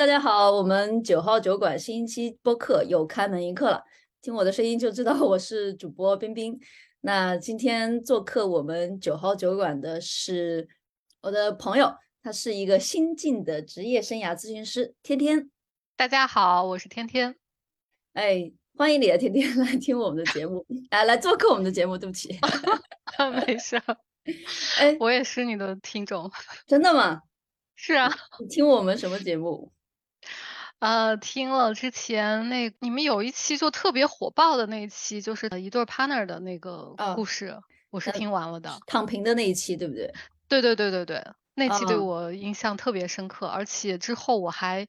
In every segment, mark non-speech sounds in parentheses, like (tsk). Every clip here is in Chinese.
大家好，我们九号酒馆新一期播客又开门迎客了。听我的声音就知道我是主播冰冰。那今天做客我们九号酒馆的是我的朋友，他是一个新晋的职业生涯咨询师天天。大家好，我是天天。哎，欢迎你啊，天天 (laughs) 来听我们的节目，来来做客我们的节目。对不起，(laughs) 没事。哎，我也是你的听众。真的吗？(laughs) 是啊。你听我们什么节目？呃，听了之前那你们有一期就特别火爆的那一期，就是一对 partner 的那个故事，我是听完了的。躺平的那一期，对不对？(laughs) 对对对对对，那期对我印象特别深刻，而且之后我还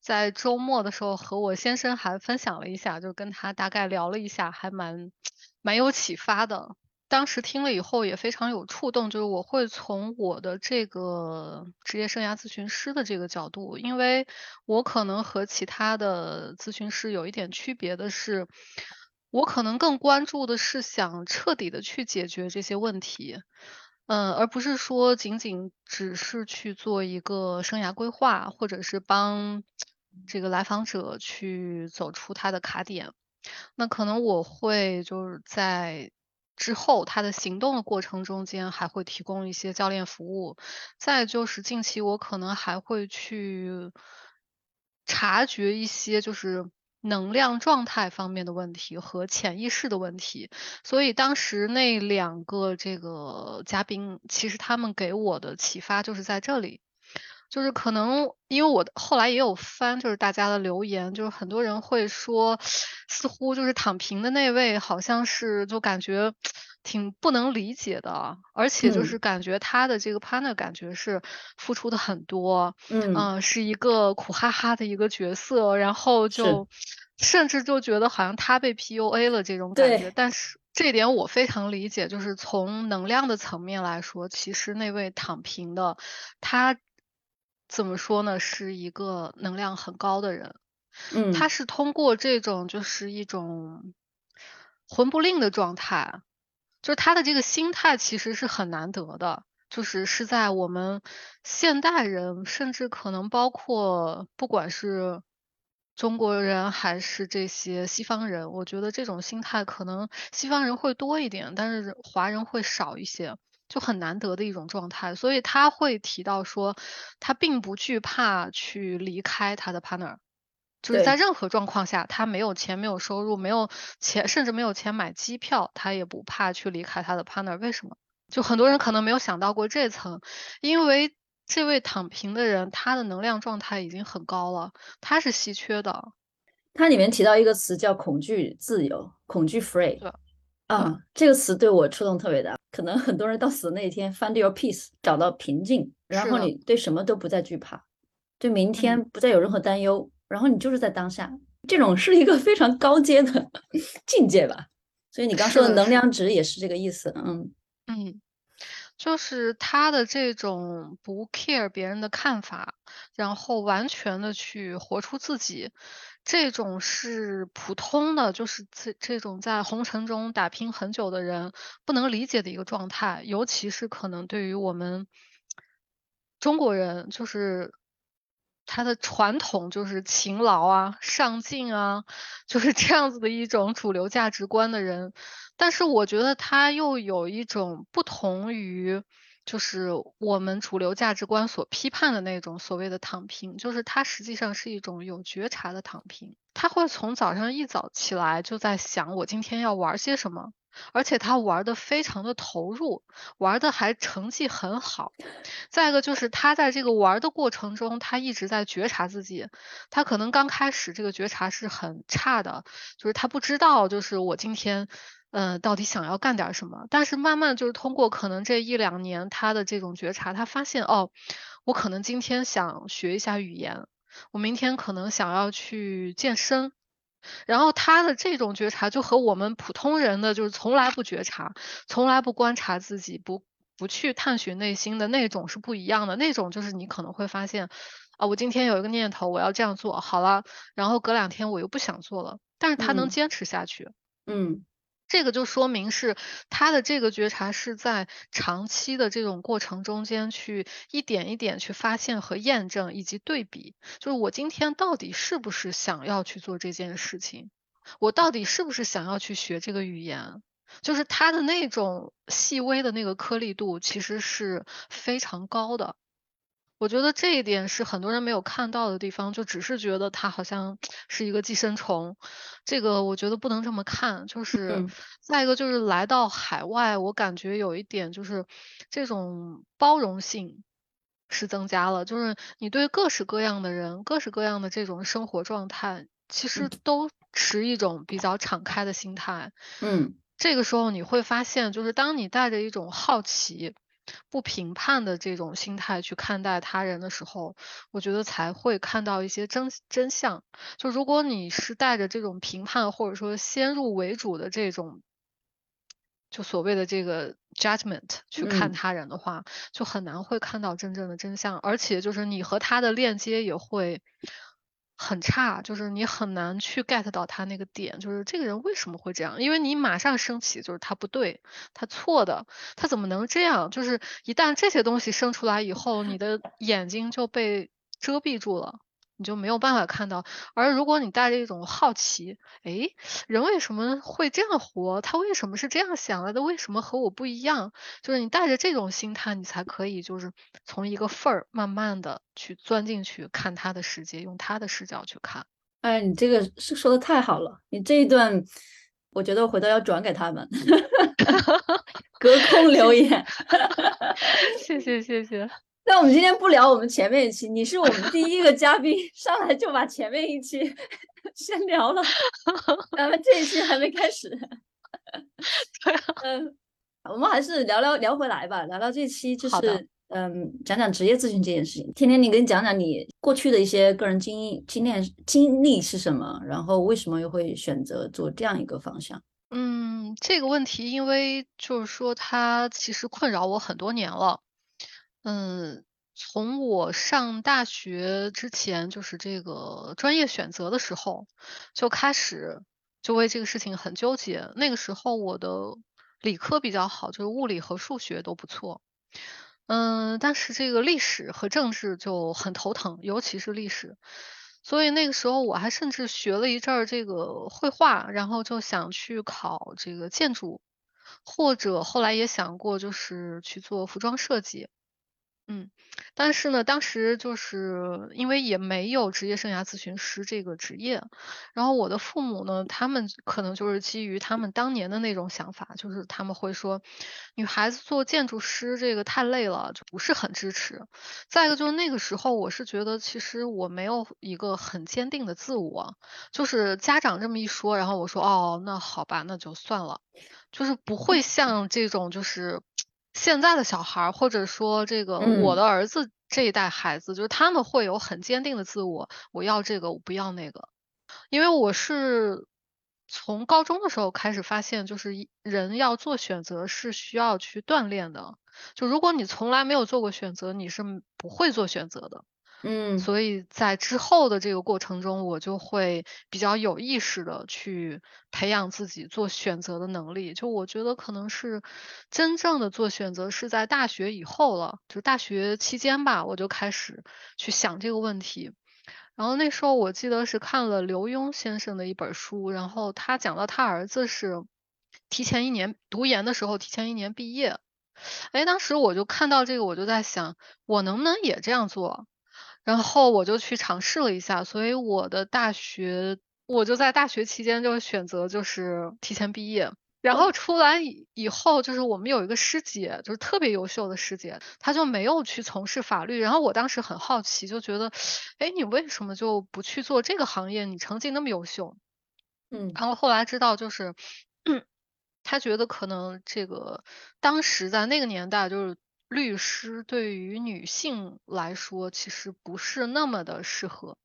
在周末的时候和我先生还分享了一下，就跟他大概聊了一下，还蛮蛮有启发的。当时听了以后也非常有触动，就是我会从我的这个职业生涯咨询师的这个角度，因为我可能和其他的咨询师有一点区别的是，我可能更关注的是想彻底的去解决这些问题，嗯，而不是说仅仅只是去做一个生涯规划，或者是帮这个来访者去走出他的卡点。那可能我会就是在。之后，他的行动的过程中间还会提供一些教练服务。再就是近期我可能还会去察觉一些就是能量状态方面的问题和潜意识的问题。所以当时那两个这个嘉宾，其实他们给我的启发就是在这里。就是可能，因为我后来也有翻，就是大家的留言，就是很多人会说，似乎就是躺平的那位，好像是就感觉挺不能理解的，而且就是感觉他的这个 partner 感觉是付出的很多，嗯，是一个苦哈哈的一个角色，然后就甚至就觉得好像他被 PUA 了这种感觉，但是这点我非常理解，就是从能量的层面来说，其实那位躺平的他。怎么说呢？是一个能量很高的人，嗯，他是通过这种就是一种魂不吝的状态，就是他的这个心态其实是很难得的，就是是在我们现代人，甚至可能包括不管是中国人还是这些西方人，我觉得这种心态可能西方人会多一点，但是华人会少一些。就很难得的一种状态，所以他会提到说，他并不惧怕去离开他的 partner，就是在任何状况下，他没有钱、没有收入、没有钱，甚至没有钱买机票，他也不怕去离开他的 partner。为什么？就很多人可能没有想到过这层，因为这位躺平的人，他的能量状态已经很高了，他是稀缺的。他里面提到一个词叫恐惧自由，恐惧 free。啊，这个词对我触动特别大。可能很多人到死的那一天，find your peace，找到平静，然后你对什么都不再惧怕，对明天不再有任何担忧，然后你就是在当下。这种是一个非常高阶的 (laughs) 境界吧。所以你刚说的能量值也是这个意思。嗯嗯，就是他的这种不 care 别人的看法，然后完全的去活出自己。这种是普通的，就是这这种在红尘中打拼很久的人不能理解的一个状态，尤其是可能对于我们中国人，就是他的传统就是勤劳啊、上进啊，(laughs) 就是这样子的一种主流价值观的人，但是我觉得他又有一种不同于。就是我们主流价值观所批判的那种所谓的躺平，就是它实际上是一种有觉察的躺平。他会从早上一早起来就在想我今天要玩些什么，而且他玩的非常的投入，玩的还成绩很好。再一个就是他在这个玩的过程中，他一直在觉察自己。他可能刚开始这个觉察是很差的，就是他不知道，就是我今天。嗯，到底想要干点什么？但是慢慢就是通过可能这一两年他的这种觉察，他发现哦，我可能今天想学一下语言，我明天可能想要去健身，然后他的这种觉察就和我们普通人的就是从来不觉察、从来不观察自己、不不去探寻内心的那种是不一样的。那种就是你可能会发现啊，我今天有一个念头，我要这样做好了，然后隔两天我又不想做了，但是他能坚持下去。嗯。这个就说明是他的这个觉察是在长期的这种过程中间去一点一点去发现和验证以及对比，就是我今天到底是不是想要去做这件事情，我到底是不是想要去学这个语言，就是他的那种细微的那个颗粒度其实是非常高的。我觉得这一点是很多人没有看到的地方，就只是觉得它好像是一个寄生虫，这个我觉得不能这么看。就是再一个就是来到海外，我感觉有一点就是这种包容性是增加了，就是你对各式各样的人、各式各样的这种生活状态，其实都持一种比较敞开的心态。嗯，这个时候你会发现，就是当你带着一种好奇。不评判的这种心态去看待他人的时候，我觉得才会看到一些真真相。就如果你是带着这种评判或者说先入为主的这种，就所谓的这个 judgment 去看他人的话，就很难会看到真正的真相，而且就是你和他的链接也会。很差，就是你很难去 get 到他那个点，就是这个人为什么会这样？因为你马上升起，就是他不对，他错的，他怎么能这样？就是一旦这些东西生出来以后，你的眼睛就被遮蔽住了。你就没有办法看到，而如果你带着一种好奇，哎，人为什么会这样活？他为什么是这样想的？他为什么和我不一样？就是你带着这种心态，你才可以就是从一个缝儿慢慢的去钻进去看他的世界，用他的视角去看。哎，你这个是说的太好了，你这一段，我觉得我回头要转给他们，(laughs) 隔空留言。谢谢谢谢。那我们今天不聊我们前面一期，你是我们第一个嘉宾，(laughs) 上来就把前面一期 (laughs) 先聊了，咱们这一期还没开始。(laughs) 嗯，我们还是聊聊聊回来吧，聊聊这期就是嗯，讲讲职业咨询这件事情。天天，你跟你讲讲你过去的一些个人经历、经验、经历是什么，然后为什么又会选择做这样一个方向？嗯，这个问题，因为就是说它其实困扰我很多年了。嗯，从我上大学之前，就是这个专业选择的时候，就开始就为这个事情很纠结。那个时候我的理科比较好，就是物理和数学都不错。嗯，但是这个历史和政治就很头疼，尤其是历史。所以那个时候我还甚至学了一阵儿这个绘画，然后就想去考这个建筑，或者后来也想过就是去做服装设计。嗯，但是呢，当时就是因为也没有职业生涯咨询师这个职业，然后我的父母呢，他们可能就是基于他们当年的那种想法，就是他们会说，女孩子做建筑师这个太累了，就不是很支持。再一个就是那个时候，我是觉得其实我没有一个很坚定的自我，就是家长这么一说，然后我说哦，那好吧，那就算了，就是不会像这种就是。现在的小孩儿，或者说这个我的儿子这一代孩子，就是他们会有很坚定的自我，我要这个，我不要那个。因为我是从高中的时候开始发现，就是人要做选择是需要去锻炼的。就如果你从来没有做过选择，你是不会做选择的。嗯，所以在之后的这个过程中，我就会比较有意识的去培养自己做选择的能力。就我觉得可能是真正的做选择是在大学以后了，就大学期间吧，我就开始去想这个问题。然后那时候我记得是看了刘墉先生的一本书，然后他讲到他儿子是提前一年读研的时候提前一年毕业。哎，当时我就看到这个，我就在想，我能不能也这样做？然后我就去尝试了一下，所以我的大学，我就在大学期间就选择就是提前毕业。然后出来以以后，就是我们有一个师姐，就是特别优秀的师姐，她就没有去从事法律。然后我当时很好奇，就觉得，哎，你为什么就不去做这个行业？你成绩那么优秀。嗯。然后后来知道，就是，(clears throat) 她觉得可能这个当时在那个年代就是。律师对于女性来说，其实不是那么的适合，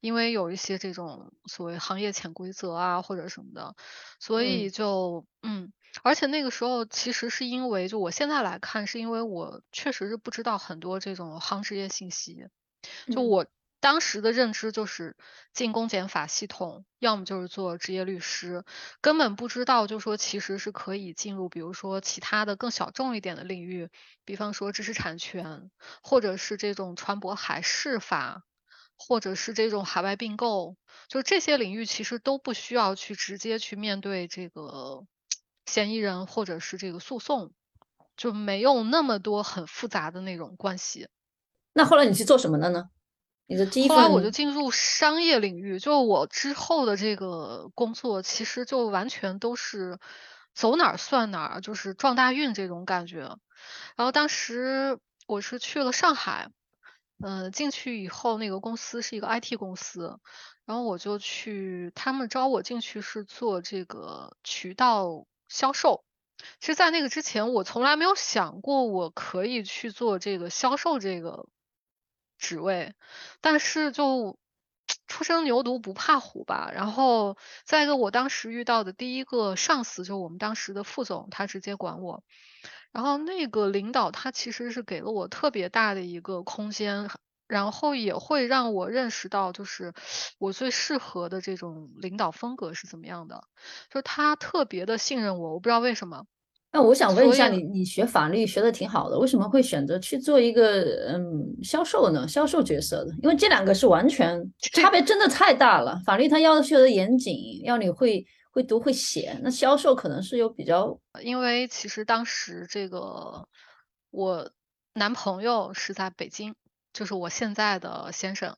因为有一些这种所谓行业潜规则啊，或者什么的，所以就嗯，而且那个时候其实是因为，就我现在来看，是因为我确实是不知道很多这种行职业信息，就我当时的认知就是进公检法系统，要么就是做职业律师，根本不知道，就说其实是可以进入，比如说其他的更小众一点的领域，比方说知识产权，或者是这种船舶海事法，或者是这种海外并购，就这些领域其实都不需要去直接去面对这个 (tsk) 嫌疑人或者是这个诉讼，就没有那么多很复杂的那种关系。那后来你去做什么了呢？后来我就进入商业领域，就我之后的这个工作，其实就完全都是走哪儿算哪儿，就是撞大运这种感觉。然后当时我是去了上海，嗯，进去以后那个公司是一个 IT 公司，然后我就去，他们招我进去是做这个渠道销售。其实，在那个之前，我从来没有想过我可以去做这个销售这个。职位，但是就初生牛犊不怕虎吧。然后再一个，我当时遇到的第一个上司，就我们当时的副总，他直接管我。然后那个领导他其实是给了我特别大的一个空间，然后也会让我认识到，就是我最适合的这种领导风格是怎么样的。就是他特别的信任我，我不知道为什么。那我想问一下你，你学法律学的挺好的，为什么会选择去做一个嗯销售呢？销售角色的，因为这两个是完全差别真的太大了。法律它要求的严谨，要你会会读会写，那销售可能是有比较。因为其实当时这个我男朋友是在北京，就是我现在的先生。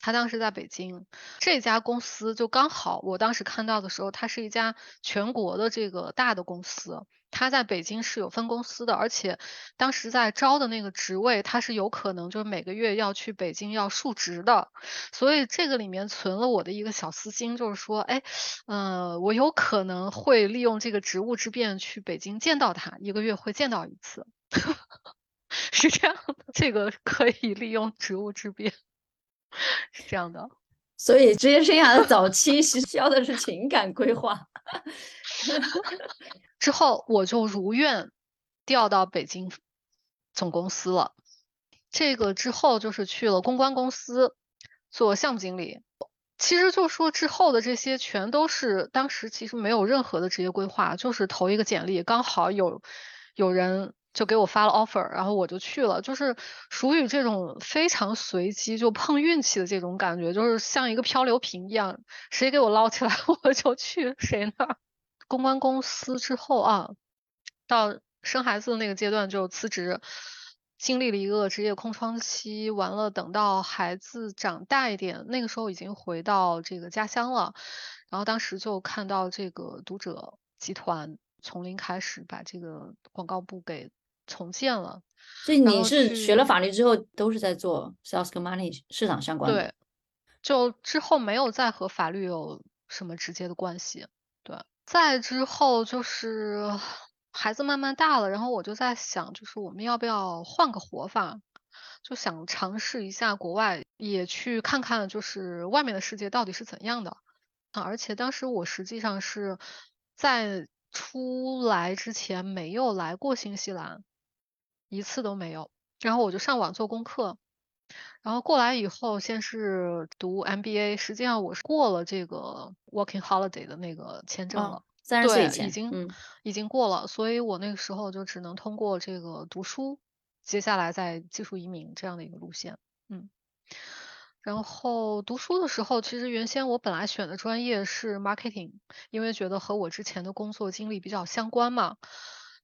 他当时在北京，这家公司就刚好，我当时看到的时候，它是一家全国的这个大的公司，他在北京是有分公司的，而且当时在招的那个职位，他是有可能就是每个月要去北京要述职的，所以这个里面存了我的一个小私心，就是说，哎，嗯，我有可能会利用这个职务之便去北京见到他，一个月会见到一次，(laughs) 是这样的，这个可以利用职务之便。是这样的，所以职业生涯的早期是需要的是情感规划。(laughs) 之后我就如愿调到北京总公司了。这个之后就是去了公关公司做项目经理。其实就说之后的这些全都是当时其实没有任何的职业规划，就是投一个简历，刚好有有人。就给我发了 offer，然后我就去了，就是属于这种非常随机，就碰运气的这种感觉，就是像一个漂流瓶一样，谁给我捞起来 (laughs) 我就去谁那儿。公关公司之后啊，到生孩子的那个阶段就辞职，经历了一个职业空窗期，完了等到孩子长大一点，那个时候已经回到这个家乡了，然后当时就看到这个读者集团从零开始把这个广告部给。重建了，所以你是学了法律之后都是在做 sales 跟 money 市场相关的，对，就之后没有再和法律有什么直接的关系，对。再之后就是孩子慢慢大了，然后我就在想，就是我们要不要换个活法，就想尝试一下国外，也去看看就是外面的世界到底是怎样的啊。而且当时我实际上是在出来之前没有来过新西兰。一次都没有，然后我就上网做功课，然后过来以后先是读 MBA，实际上我是过了这个 Working Holiday 的那个签证了，三十岁以前已经已经过了，所以我那个时候就只能通过这个读书，接下来再技术移民这样的一个路线，嗯，然后读书的时候，其实原先我本来选的专业是 Marketing，因为觉得和我之前的工作经历比较相关嘛。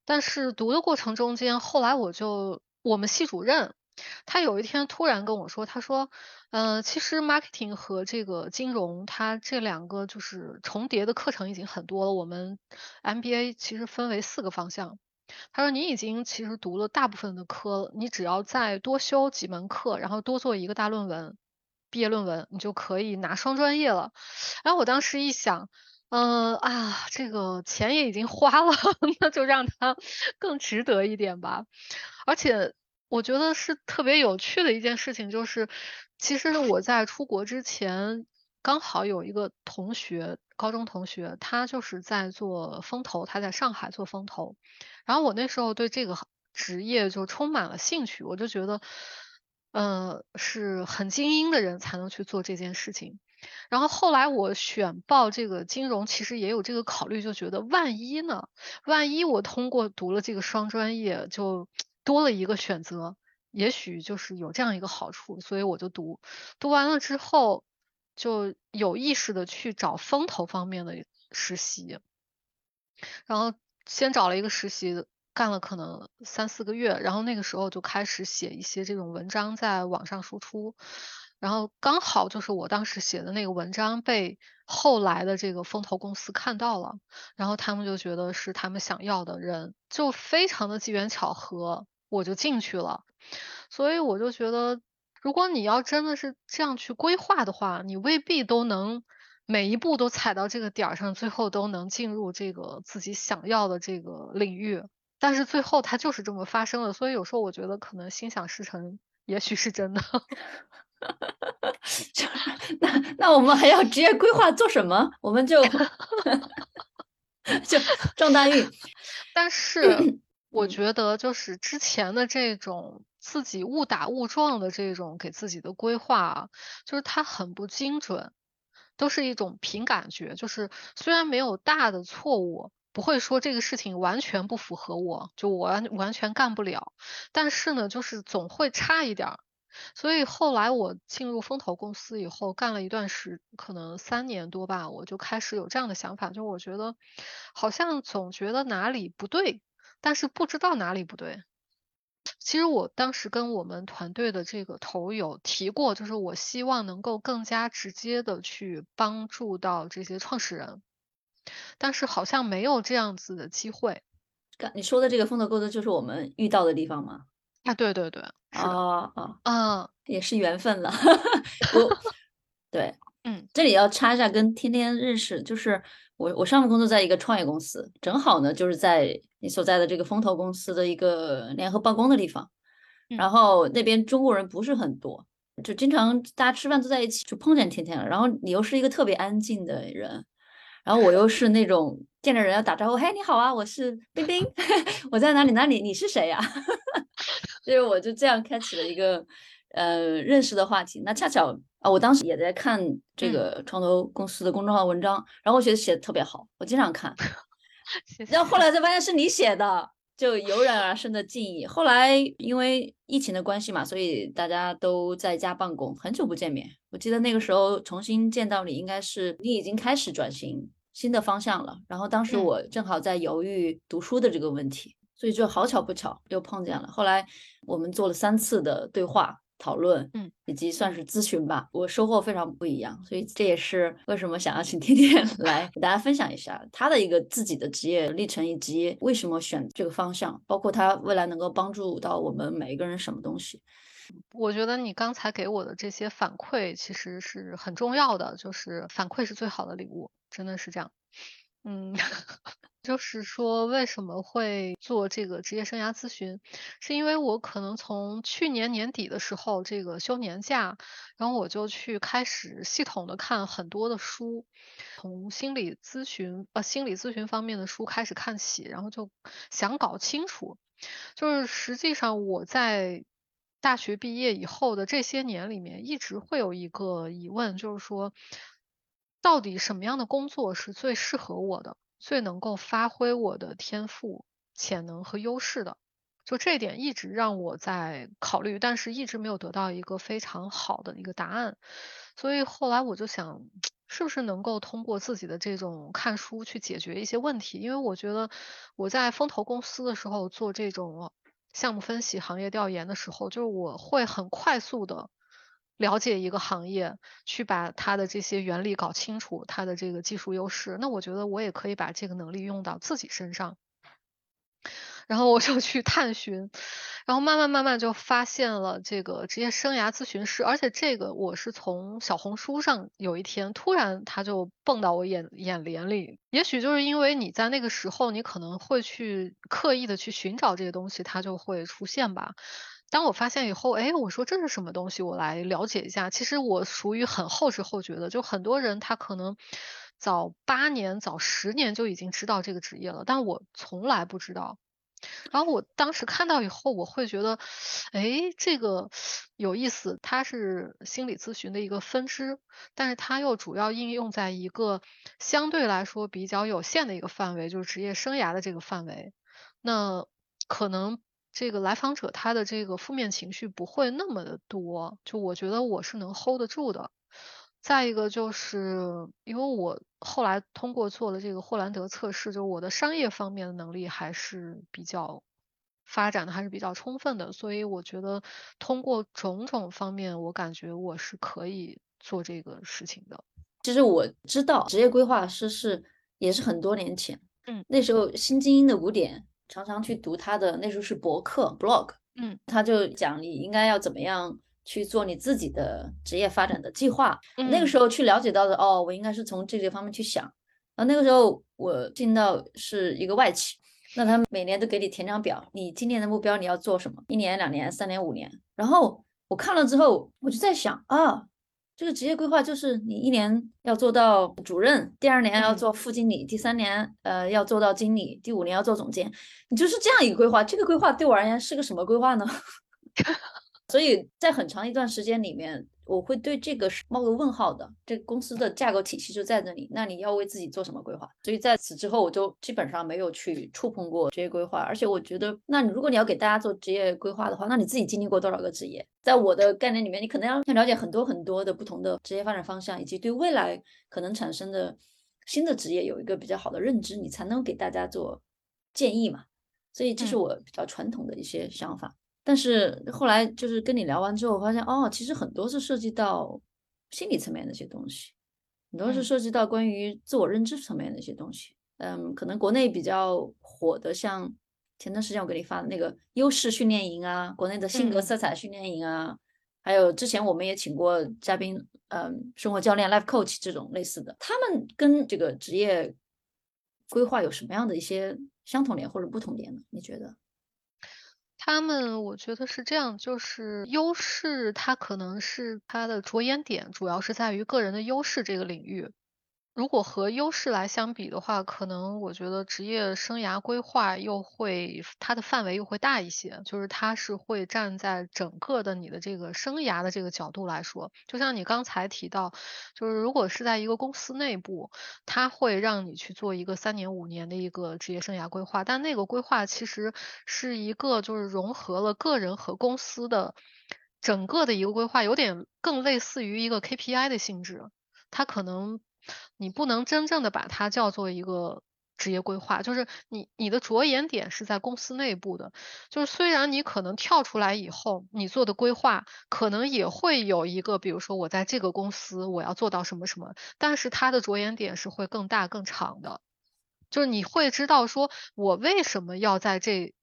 但是读的过程中间，后来我就我们系主任，他有一天突然跟我说，他说，嗯，其实 marketing 和这个金融，它这两个就是重叠的课程已经很多了。我们 MBA 其实分为四个方向。他说你已经其实读了大部分的科，你只要再多修几门课，然后多做一个大论文，毕业论文，你就可以拿双专业了。然后我当时一想。嗯啊，这个钱也已经花了，(laughs) 那就让它更值得一点吧。而且我觉得是特别有趣的一件事情，就是其实我在出国之前，刚好有一个同学，高中同学，他就是在做风投，他在上海做风投。然后我那时候对这个职业就充满了兴趣，我就觉得呃，是很精英的人才能去做这件事情。然后后来我选报这个金融，其实也有这个考虑，就觉得万一呢？万一我通过读了这个双专业，就多了一个选择，也许就是有这样一个好处，所以我就读。读完了之后，就有意识的去找风投方面的实习，然后先找了一个实习，干了可能三四个月，然后那个时候就开始写一些这种文章在网上输出。然后刚好就是我当时写的那个文章被后来的这个风投公司看到了，然后他们就觉得是他们想要的人，就非常的机缘巧合，我就进去了。所以我就觉得，如果你要真的是这样去规划的话，你未必都能每一步都踩到这个点儿上，最后都能进入这个自己想要的这个领域。但是最后它就是这么发生了，所以有时候我觉得可能心想事成，也许是真的。(laughs) (laughs) 那那我们还要职业规划做什么？我们就 (laughs) 就撞大运。但是我觉得，就是之前的这种自己误打误撞的这种给自己的规划，就是它很不精准，都是一种凭感觉。就是虽然没有大的错误，不会说这个事情完全不符合我，就我完完全干不了，但是呢，就是总会差一点儿。所以后来我进入风投公司以后，干了一段时，可能三年多吧，我就开始有这样的想法，就我觉得好像总觉得哪里不对，但是不知道哪里不对。其实我当时跟我们团队的这个投有提过，就是我希望能够更加直接的去帮助到这些创始人，但是好像没有这样子的机会。你说的这个风投公司就是我们遇到的地方吗？啊，对对对，哦哦，嗯，也是缘分了。(laughs) 我，对，(laughs) 嗯，这里要插一下，跟天天认识，就是我我上份工作在一个创业公司，正好呢就是在你所在的这个风投公司的一个联合办公的地方，然后那边中国人不是很多，就经常大家吃饭都在一起，就碰见天天了。然后你又是一个特别安静的人。然后我又是那种见着人要打招呼，嘿，你好啊，我是冰冰，(laughs) 我在哪里哪里，你是谁呀？所以我就这样开启了一个呃认识的话题。那恰巧啊，我当时也在看这个创投公司的公众号文章，然后我觉得写的特别好，我经常看。(laughs) 然后后来才发现是你写的，就油然而生的敬意。后来因为疫情的关系嘛，所以大家都在家办公，很久不见面。我记得那个时候重新见到你，应该是你已经开始转型。新的方向了，然后当时我正好在犹豫读书的这个问题，所以就好巧不巧又碰见了。后来我们做了三次的对话讨论，嗯，以及算是咨询吧，我收获非常不一样。所以这也是为什么想要请天天 (laughs) 来给大家分享一下他的一个自己的职业历程，以及为什么选这个方向，包括他未来能够帮助到我们每一个人什么东西。我觉得你刚才给我的这些反馈其实是很重要的，就是反馈是最好的礼物。真的是这样，嗯，(laughs) 就是说为什么会做这个职业生涯咨询，是因为我可能从去年年底的时候，这个休年假，然后我就去开始系统的看很多的书，从心理咨询呃心理咨询方面的书开始看起，然后就想搞清楚，就是实际上我在大学毕业以后的这些年里面，一直会有一个疑问，就是说。到底什么样的工作是最适合我的，最能够发挥我的天赋、潜能和优势的？就这点一直让我在考虑，但是一直没有得到一个非常好的一个答案。所以后来我就想，是不是能够通过自己的这种看书去解决一些问题？因为我觉得我在风投公司的时候做这种项目分析、行业调研的时候，就是我会很快速的。了解一个行业，去把它的这些原理搞清楚，它的这个技术优势，那我觉得我也可以把这个能力用到自己身上。然后我就去探寻，然后慢慢慢慢就发现了这个职业生涯咨询师，而且这个我是从小红书上有一天突然他就蹦到我眼眼帘里，也许就是因为你在那个时候你可能会去刻意的去寻找这些东西，它就会出现吧。当我发现以后，哎，我说这是什么东西？我来了解一下。其实我属于很后知后觉的，就很多人他可能早八年、早十年就已经知道这个职业了，但我从来不知道。然后我当时看到以后，我会觉得，哎，这个有意思。它是心理咨询的一个分支，但是它又主要应用在一个相对来说比较有限的一个范围，就是职业生涯的这个范围。那可能这个来访者他的这个负面情绪不会那么的多，就我觉得我是能 hold 得住的。再一个就是因为我后来通过做了这个霍兰德测试，就我的商业方面的能力还是比较发展的还是比较充分的，所以我觉得通过种种方面，我感觉我是可以做这个事情的。其实我知道职业规划师是也是很多年前，嗯，那时候新精英的五点常常去读他的那时候是博客 blog，嗯，他就讲你应该要怎么样。去做你自己的职业发展的计划，那个时候去了解到的哦，我应该是从这些方面去想。然后那个时候我进到是一个外企，那他每年都给你填张表，你今年的目标你要做什么？一年、两年、三年、五年。然后我看了之后，我就在想啊，这个职业规划就是你一年要做到主任，第二年要做副经理，第三年呃要做到经理，第五年要做总监，你就是这样一个规划。这个规划对我而言是个什么规划呢？(laughs) 所以在很长一段时间里面，我会对这个是冒个问号的。这个公司的架构体系就在那里，那你要为自己做什么规划？所以在此之后，我就基本上没有去触碰过职业规划。而且我觉得，那你如果你要给大家做职业规划的话，那你自己经历过多少个职业？在我的概念里面，你可能要要了解很多很多的不同的职业发展方向，以及对未来可能产生的新的职业有一个比较好的认知，你才能给大家做建议嘛。所以这是我比较传统的一些想法。但是后来就是跟你聊完之后，我发现哦，其实很多是涉及到心理层面的一些东西，很多是涉及到关于自我认知层面的一些东西。嗯，可能国内比较火的，像前段时间我给你发的那个优势训练营啊，国内的性格色彩训练营啊，还有之前我们也请过嘉宾，嗯，生活教练 life coach 这种类似的，他们跟这个职业规划有什么样的一些相同点或者不同点呢？你觉得？他们我觉得是这样，就是优势，它可能是它的着眼点，主要是在于个人的优势这个领域。如果和优势来相比的话，可能我觉得职业生涯规划又会它的范围又会大一些，就是它是会站在整个的你的这个生涯的这个角度来说。就像你刚才提到，就是如果是在一个公司内部，它会让你去做一个三年五年的一个职业生涯规划，但那个规划其实是一个就是融合了个人和公司的整个的一个规划，有点更类似于一个 KPI 的性质，它可能。你不能真正的把它叫做一个职业规划，就是你你的着眼点是在公司内部的，就是虽然你可能跳出来以后，你做的规划可能也会有一个，比如说我在这个公司我要做到什么什么，但是它的着眼点是会更大更长的，就是你会知道说我为什么要在这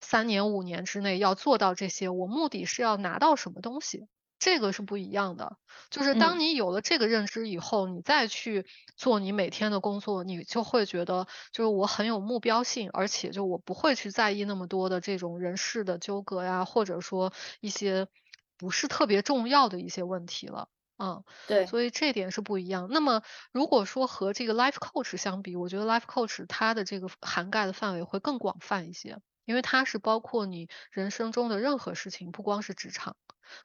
三年五年之内要做到这些，我目的是要拿到什么东西。这个是不一样的，就是当你有了这个认知以后，你再去做你每天的工作，你就会觉得就是我很有目标性，而且就我不会去在意那么多的这种人事的纠葛呀，或者说一些不是特别重要的一些问题了，嗯，对，所以这点是不一样。那么如果说和这个 life coach 相比，我觉得 life coach 它的这个涵盖的范围会更广泛一些，因为它是包括你人生中的任何事情，不光是职场。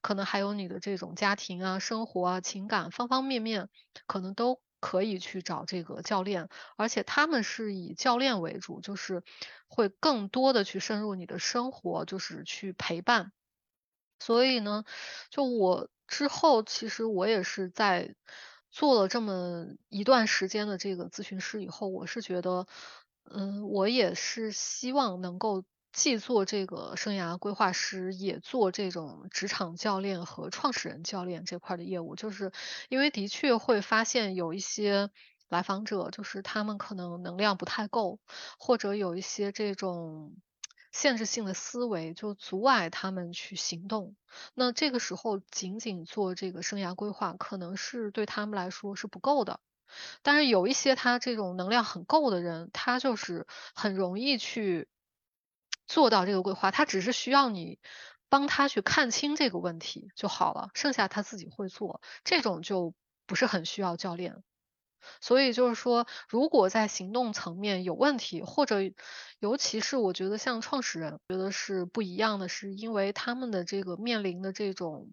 可能还有你的这种家庭啊、生活啊、情感方方面面，可能都可以去找这个教练，而且他们是以教练为主，就是会更多的去深入你的生活，就是去陪伴。所以呢，就我之后其实我也是在做了这么一段时间的这个咨询师以后，我是觉得，嗯，我也是希望能够。既做这个生涯规划师，也做这种职场教练和创始人教练这块的业务，就是因为的确会发现有一些来访者，就是他们可能能量不太够，或者有一些这种限制性的思维，就阻碍他们去行动。那这个时候，仅仅做这个生涯规划，可能是对他们来说是不够的。但是有一些他这种能量很够的人，他就是很容易去。做到这个规划，他只是需要你帮他去看清这个问题就好了，剩下他自己会做，这种就不是很需要教练。所以就是说，如果在行动层面有问题，或者尤其是我觉得像创始人，觉得是不一样的，是因为他们的这个面临的这种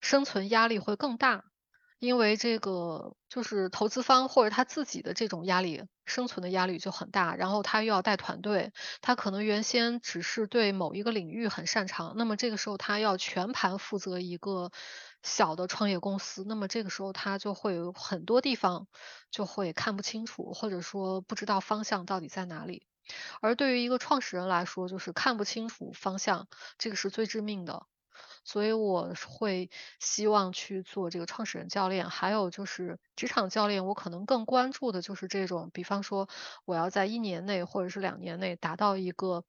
生存压力会更大。因为这个就是投资方或者他自己的这种压力，生存的压力就很大，然后他又要带团队，他可能原先只是对某一个领域很擅长，那么这个时候他要全盘负责一个小的创业公司，那么这个时候他就会有很多地方就会看不清楚，或者说不知道方向到底在哪里。而对于一个创始人来说，就是看不清楚方向，这个是最致命的。所以我会希望去做这个创始人教练，还有就是职场教练，我可能更关注的就是这种，比方说我要在一年内或者是两年内达到一个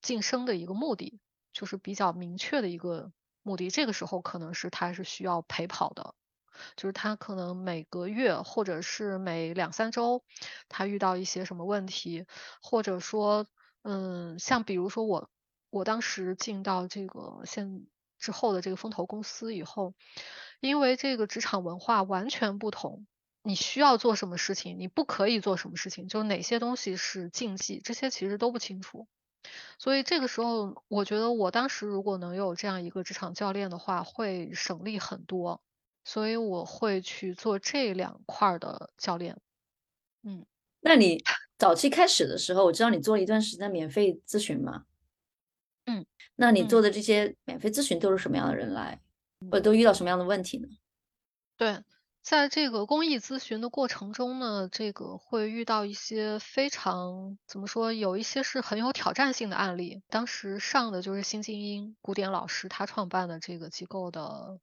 晋升的一个目的，就是比较明确的一个目的。这个时候可能是他是需要陪跑的，就是他可能每个月或者是每两三周，他遇到一些什么问题，或者说，嗯，像比如说我。我当时进到这个现之后的这个风投公司以后，因为这个职场文化完全不同，你需要做什么事情，你不可以做什么事情，就哪些东西是禁忌，这些其实都不清楚。所以这个时候，我觉得我当时如果能有这样一个职场教练的话，会省力很多。所以我会去做这两块的教练。嗯，那你早期开始的时候，我知道你做了一段时间免费咨询嘛？嗯，那你做的这些免费咨询都是什么样的人来？或都遇到什么样的问题呢？对，在这个公益咨询的过程中呢，这个会遇到一些非常怎么说，有一些是很有挑战性的案例。当时上的就是新精英古典老师他创办的这个机构的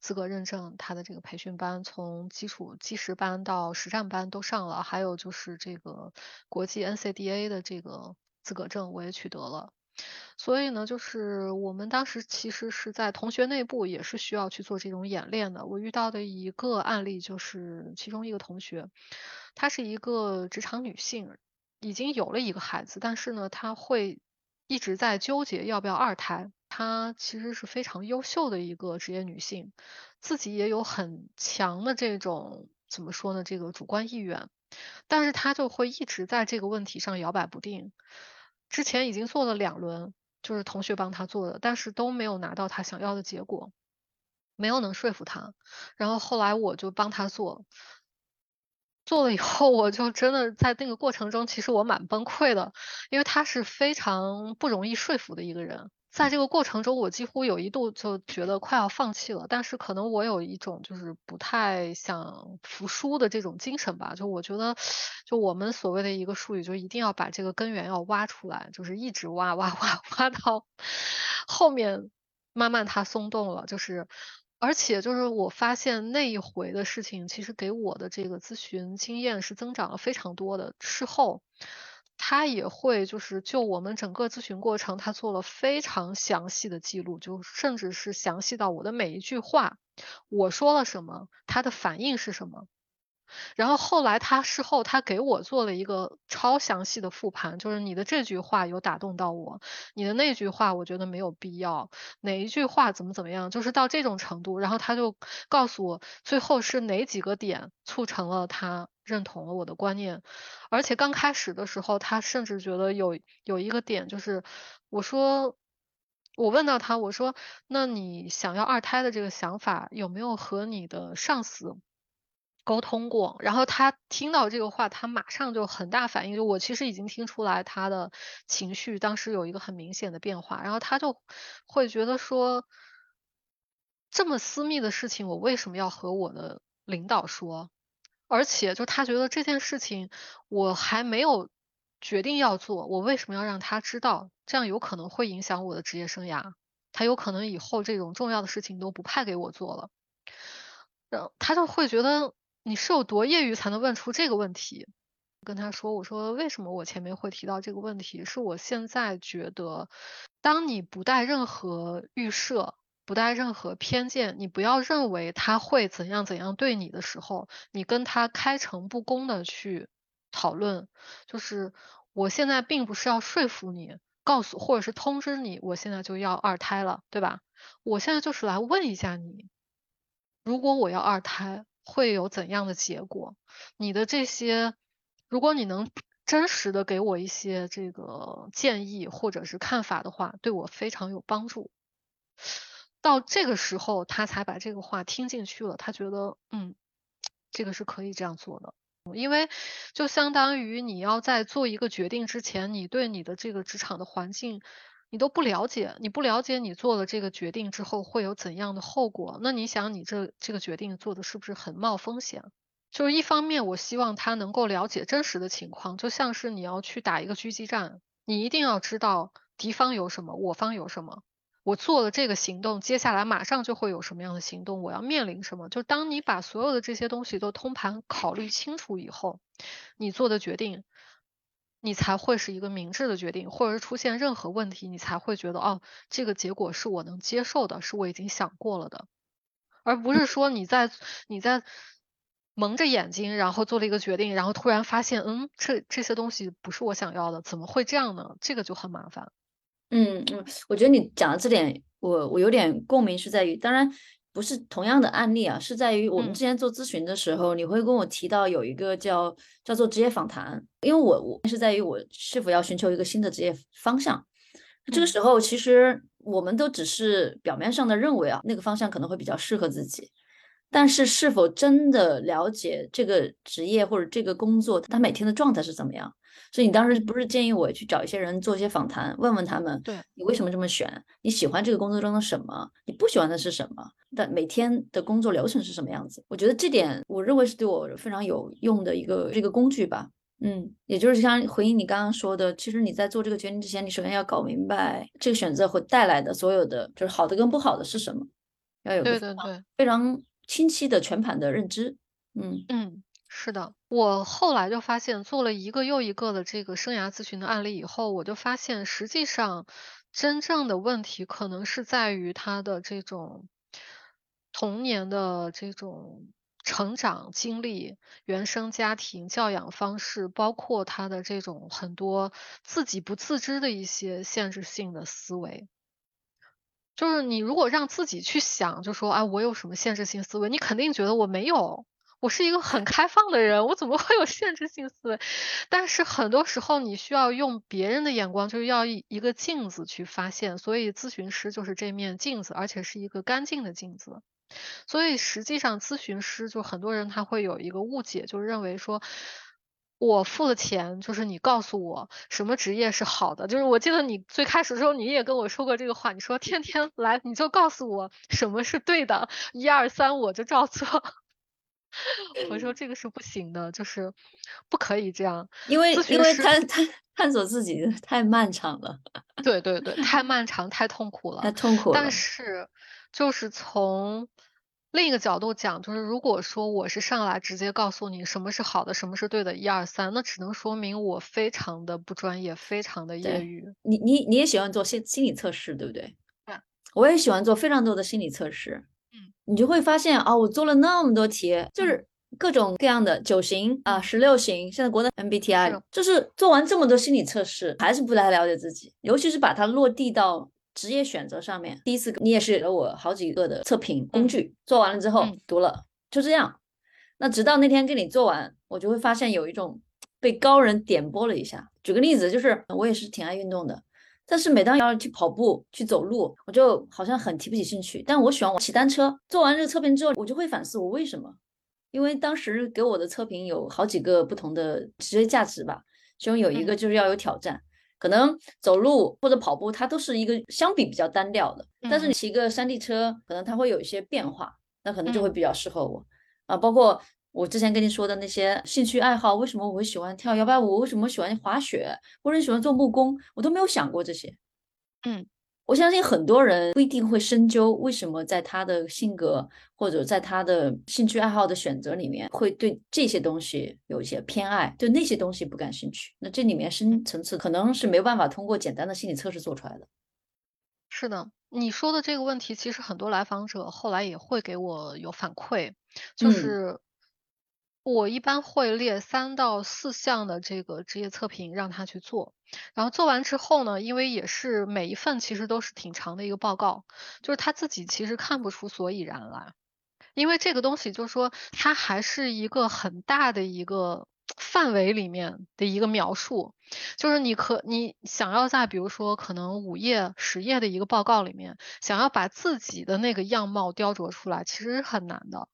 资格认证，他的这个培训班从基础基石班到实战班都上了，还有就是这个国际 NCDA 的这个资格证我也取得了。所以呢，就是我们当时其实是在同学内部也是需要去做这种演练的。我遇到的一个案例就是其中一个同学，她是一个职场女性，已经有了一个孩子，但是呢，她会一直在纠结要不要二胎。她其实是非常优秀的一个职业女性，自己也有很强的这种怎么说呢，这个主观意愿，但是她就会一直在这个问题上摇摆不定。之前已经做了两轮。就是同学帮他做的，但是都没有拿到他想要的结果，没有能说服他。然后后来我就帮他做，做了以后，我就真的在那个过程中，其实我蛮崩溃的，因为他是非常不容易说服的一个人。在这个过程中，我几乎有一度就觉得快要放弃了。但是可能我有一种就是不太想服输的这种精神吧。就我觉得，就我们所谓的一个术语，就一定要把这个根源要挖出来，就是一直挖挖挖挖到后面，慢慢它松动了。就是而且就是我发现那一回的事情，其实给我的这个咨询经验是增长了非常多的。事后。他也会就是就我们整个咨询过程，他做了非常详细的记录，就甚至是详细到我的每一句话，我说了什么，他的反应是什么。然后后来他事后他给我做了一个超详细的复盘，就是你的这句话有打动到我，你的那句话我觉得没有必要，哪一句话怎么怎么样，就是到这种程度。然后他就告诉我最后是哪几个点促成了他认同了我的观念，而且刚开始的时候他甚至觉得有有一个点就是我说我问到他我说那你想要二胎的这个想法有没有和你的上司？沟通过，然后他听到这个话，他马上就很大反应。就我其实已经听出来他的情绪当时有一个很明显的变化，然后他就会觉得说，这么私密的事情，我为什么要和我的领导说？而且就他觉得这件事情我还没有决定要做，我为什么要让他知道？这样有可能会影响我的职业生涯，他有可能以后这种重要的事情都不派给我做了。然后他就会觉得。你是有多业余才能问出这个问题？跟他说，我说为什么我前面会提到这个问题？是我现在觉得，当你不带任何预设，不带任何偏见，你不要认为他会怎样怎样对你的时候，你跟他开诚布公的去讨论。就是我现在并不是要说服你，告诉或者是通知你，我现在就要二胎了，对吧？我现在就是来问一下你，如果我要二胎。会有怎样的结果？你的这些，如果你能真实的给我一些这个建议或者是看法的话，对我非常有帮助。到这个时候，他才把这个话听进去了。他觉得，嗯，这个是可以这样做的。因为就相当于你要在做一个决定之前，你对你的这个职场的环境你都不了解，你不了解你做了这个决定之后会有怎样的后果。那你想，你这这个决定做的是不是很冒风险？就是一方面，我希望他能够了解真实的情况，就像是你要去打一个狙击战，你一定要知道敌方有什么，我方有什么。我做了这个行动，接下来马上就会有什么样的行动？我要面临什么？就当你把所有的这些东西都通盘考虑清楚以后，你做的决定，你才会是一个明智的决定，或者是出现任何问题，你才会觉得哦，这个结果是我能接受的，是我已经想过了的，而不是说你在你在蒙着眼睛，然后做了一个决定，然后突然发现，嗯，这这些东西不是我想要的，怎么会这样呢？这个就很麻烦。嗯嗯，我觉得你讲的这点，我我有点共鸣，是在于，当然不是同样的案例啊，是在于我们之前做咨询的时候，你会跟我提到有一个叫叫做职业访谈，因为我我是在于我是否要寻求一个新的职业方向，这个时候其实我们都只是表面上的认为啊，那个方向可能会比较适合自己。但是，是否真的了解这个职业或者这个工作，他每天的状态是怎么样？所以你当时不是建议我去找一些人做一些访谈，问问他们，对你为什么这么选？你喜欢这个工作中的什么？你不喜欢的是什么？但每天的工作流程是什么样子？我觉得这点，我认为是对我非常有用的一个这个工具吧。嗯，也就是像回应你刚刚说的，其实你在做这个决定之前，你首先要搞明白这个选择会带来的所有的，就是好的跟不好的是什么，要有对对对非常。清晰的全盘的认知，嗯嗯，是的。我后来就发现，做了一个又一个的这个生涯咨询的案例以后，我就发现，实际上真正的问题可能是在于他的这种童年的这种成长经历、原生家庭教养方式，包括他的这种很多自己不自知的一些限制性的思维。就是你如果让自己去想，就说啊，我有什么限制性思维？你肯定觉得我没有，我是一个很开放的人，我怎么会有限制性思维？但是很多时候你需要用别人的眼光，就是要一一个镜子去发现。所以咨询师就是这面镜子，而且是一个干净的镜子。所以实际上咨询师就很多人他会有一个误解，就认为说。我付了钱就是你告诉我什么职业是好的，就是我记得你最开始的时候你也跟我说过这个话，你说天天来你就告诉我什么是对的，一二三我就照做。(laughs) 我说这个是不行的，就是不可以这样，因为因为探探探索自己太漫长了。对对对，(laughs) 太漫长太痛苦了，太痛苦了。但是就是从。另一个角度讲，就是如果说我是上来直接告诉你什么是好的，什么是对的，一二三，那只能说明我非常的不专业，非常的业余。你你你也喜欢做心心理测试，对不对？对，我也喜欢做非常多的心理测试。嗯，你就会发现啊，我做了那么多题，就是各种各样的九型啊、十六型，现在国内 MBTI，就是做完这么多心理测试，还是不太了解自己，尤其是把它落地到。职业选择上面，第一次你也是给了我好几个的测评工具，做完了之后读了，就这样。那直到那天跟你做完，我就会发现有一种被高人点拨了一下。举个例子，就是我也是挺爱运动的，但是每当要去跑步、去走路，我就好像很提不起兴趣。但我喜欢我骑单车。做完这个测评之后，我就会反思我为什么？因为当时给我的测评有好几个不同的职业价值吧，其中有一个就是要有挑战。可能走路或者跑步，它都是一个相比比较单调的。但是你骑个山地车，可能它会有一些变化，那可能就会比较适合我啊。包括我之前跟你说的那些兴趣爱好，为什么我会喜欢跳摇摆舞？为什么喜欢滑雪？或者喜欢做木工？我都没有想过这些。嗯。我相信很多人不一定会深究为什么在他的性格或者在他的兴趣爱好的选择里面会对这些东西有一些偏爱，对那些东西不感兴趣。那这里面深层次可能是没有办法通过简单的心理测试做出来的。是的，你说的这个问题，其实很多来访者后来也会给我有反馈，就是。我一般会列三到四项的这个职业测评让他去做，然后做完之后呢，因为也是每一份其实都是挺长的一个报告，就是他自己其实看不出所以然来，因为这个东西就是说，它还是一个很大的一个范围里面的一个描述，就是你可你想要在比如说可能五页、十页的一个报告里面，想要把自己的那个样貌雕琢出来，其实是很难的，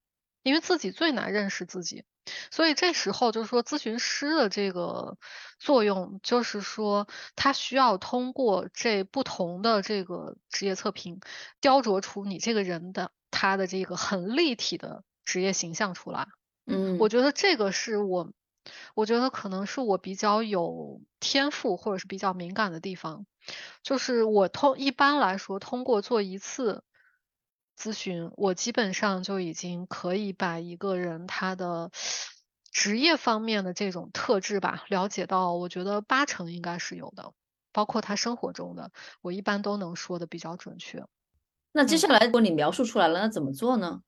因为自己最难认识自己。所以这时候就是说，咨询师的这个作用，就是说他需要通过这不同的这个职业测评，雕琢出你这个人的他的这个很立体的职业形象出来。嗯，我觉得这个是我，我觉得可能是我比较有天赋或者是比较敏感的地方，就是我通一般来说通过做一次。咨询，我基本上就已经可以把一个人他的职业方面的这种特质吧了解到，我觉得八成应该是有的，包括他生活中的，我一般都能说的比较准确。那接下来如果你描述出来了，那怎么做呢？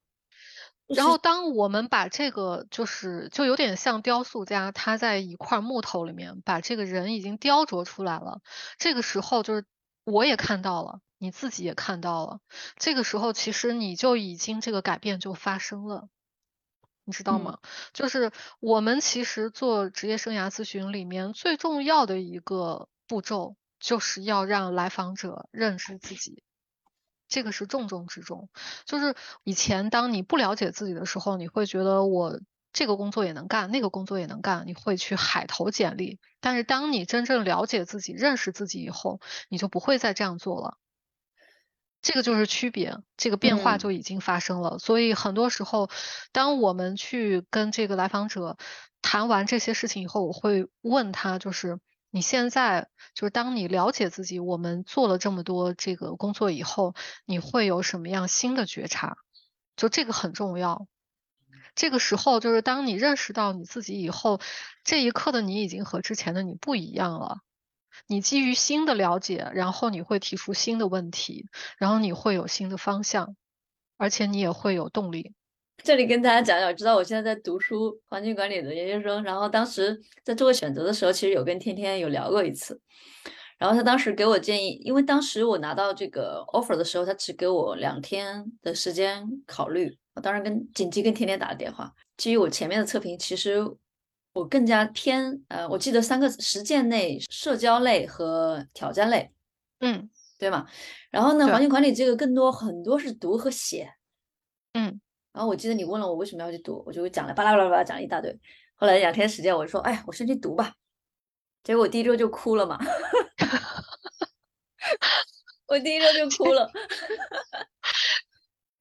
然后当我们把这个就是就有点像雕塑家，他在一块木头里面把这个人已经雕琢出来了，这个时候就是我也看到了。你自己也看到了，这个时候其实你就已经这个改变就发生了，你知道吗？就是我们其实做职业生涯咨询里面最重要的一个步骤，就是要让来访者认知自己，这个是重中之重。就是以前当你不了解自己的时候，你会觉得我。这个工作也能干，那个工作也能干，你会去海投简历。但是当你真正了解自己、认识自己以后，你就不会再这样做了。这个就是区别，这个变化就已经发生了。所以很多时候，当我们去跟这个来访者谈完这些事情以后，我会问他，就是你现在就是当你了解自己，我们做了这么多这个工作以后，你会有什么样新的觉察？就这个很重要。这个时候就是当你认识到你自己以后，这一刻的你已经和之前的你不一样了。你基于新的了解，然后你会提出新的问题，然后你会有新的方向，而且你也会有动力。这里跟大家讲讲，知道我现在在读书，环境管理的研究生。然后当时在做选择的时候，其实有跟天天有聊过一次。然后他当时给我建议，因为当时我拿到这个 offer 的时候，他只给我两天的时间考虑。我当时跟紧急跟天天打了电话，基于我前面的测评，其实。我更加偏呃，我记得三个实践类、社交类和挑战类，嗯，对吗？然后呢，环境管理这个更多很多是读和写，嗯。然后我记得你问了我为什么要去读，我就讲了巴拉巴拉巴拉讲了一大堆。后来两天时间，我说，哎，我先去读吧。结果我第一周就哭了嘛，(laughs) 我第一周就哭了。(laughs)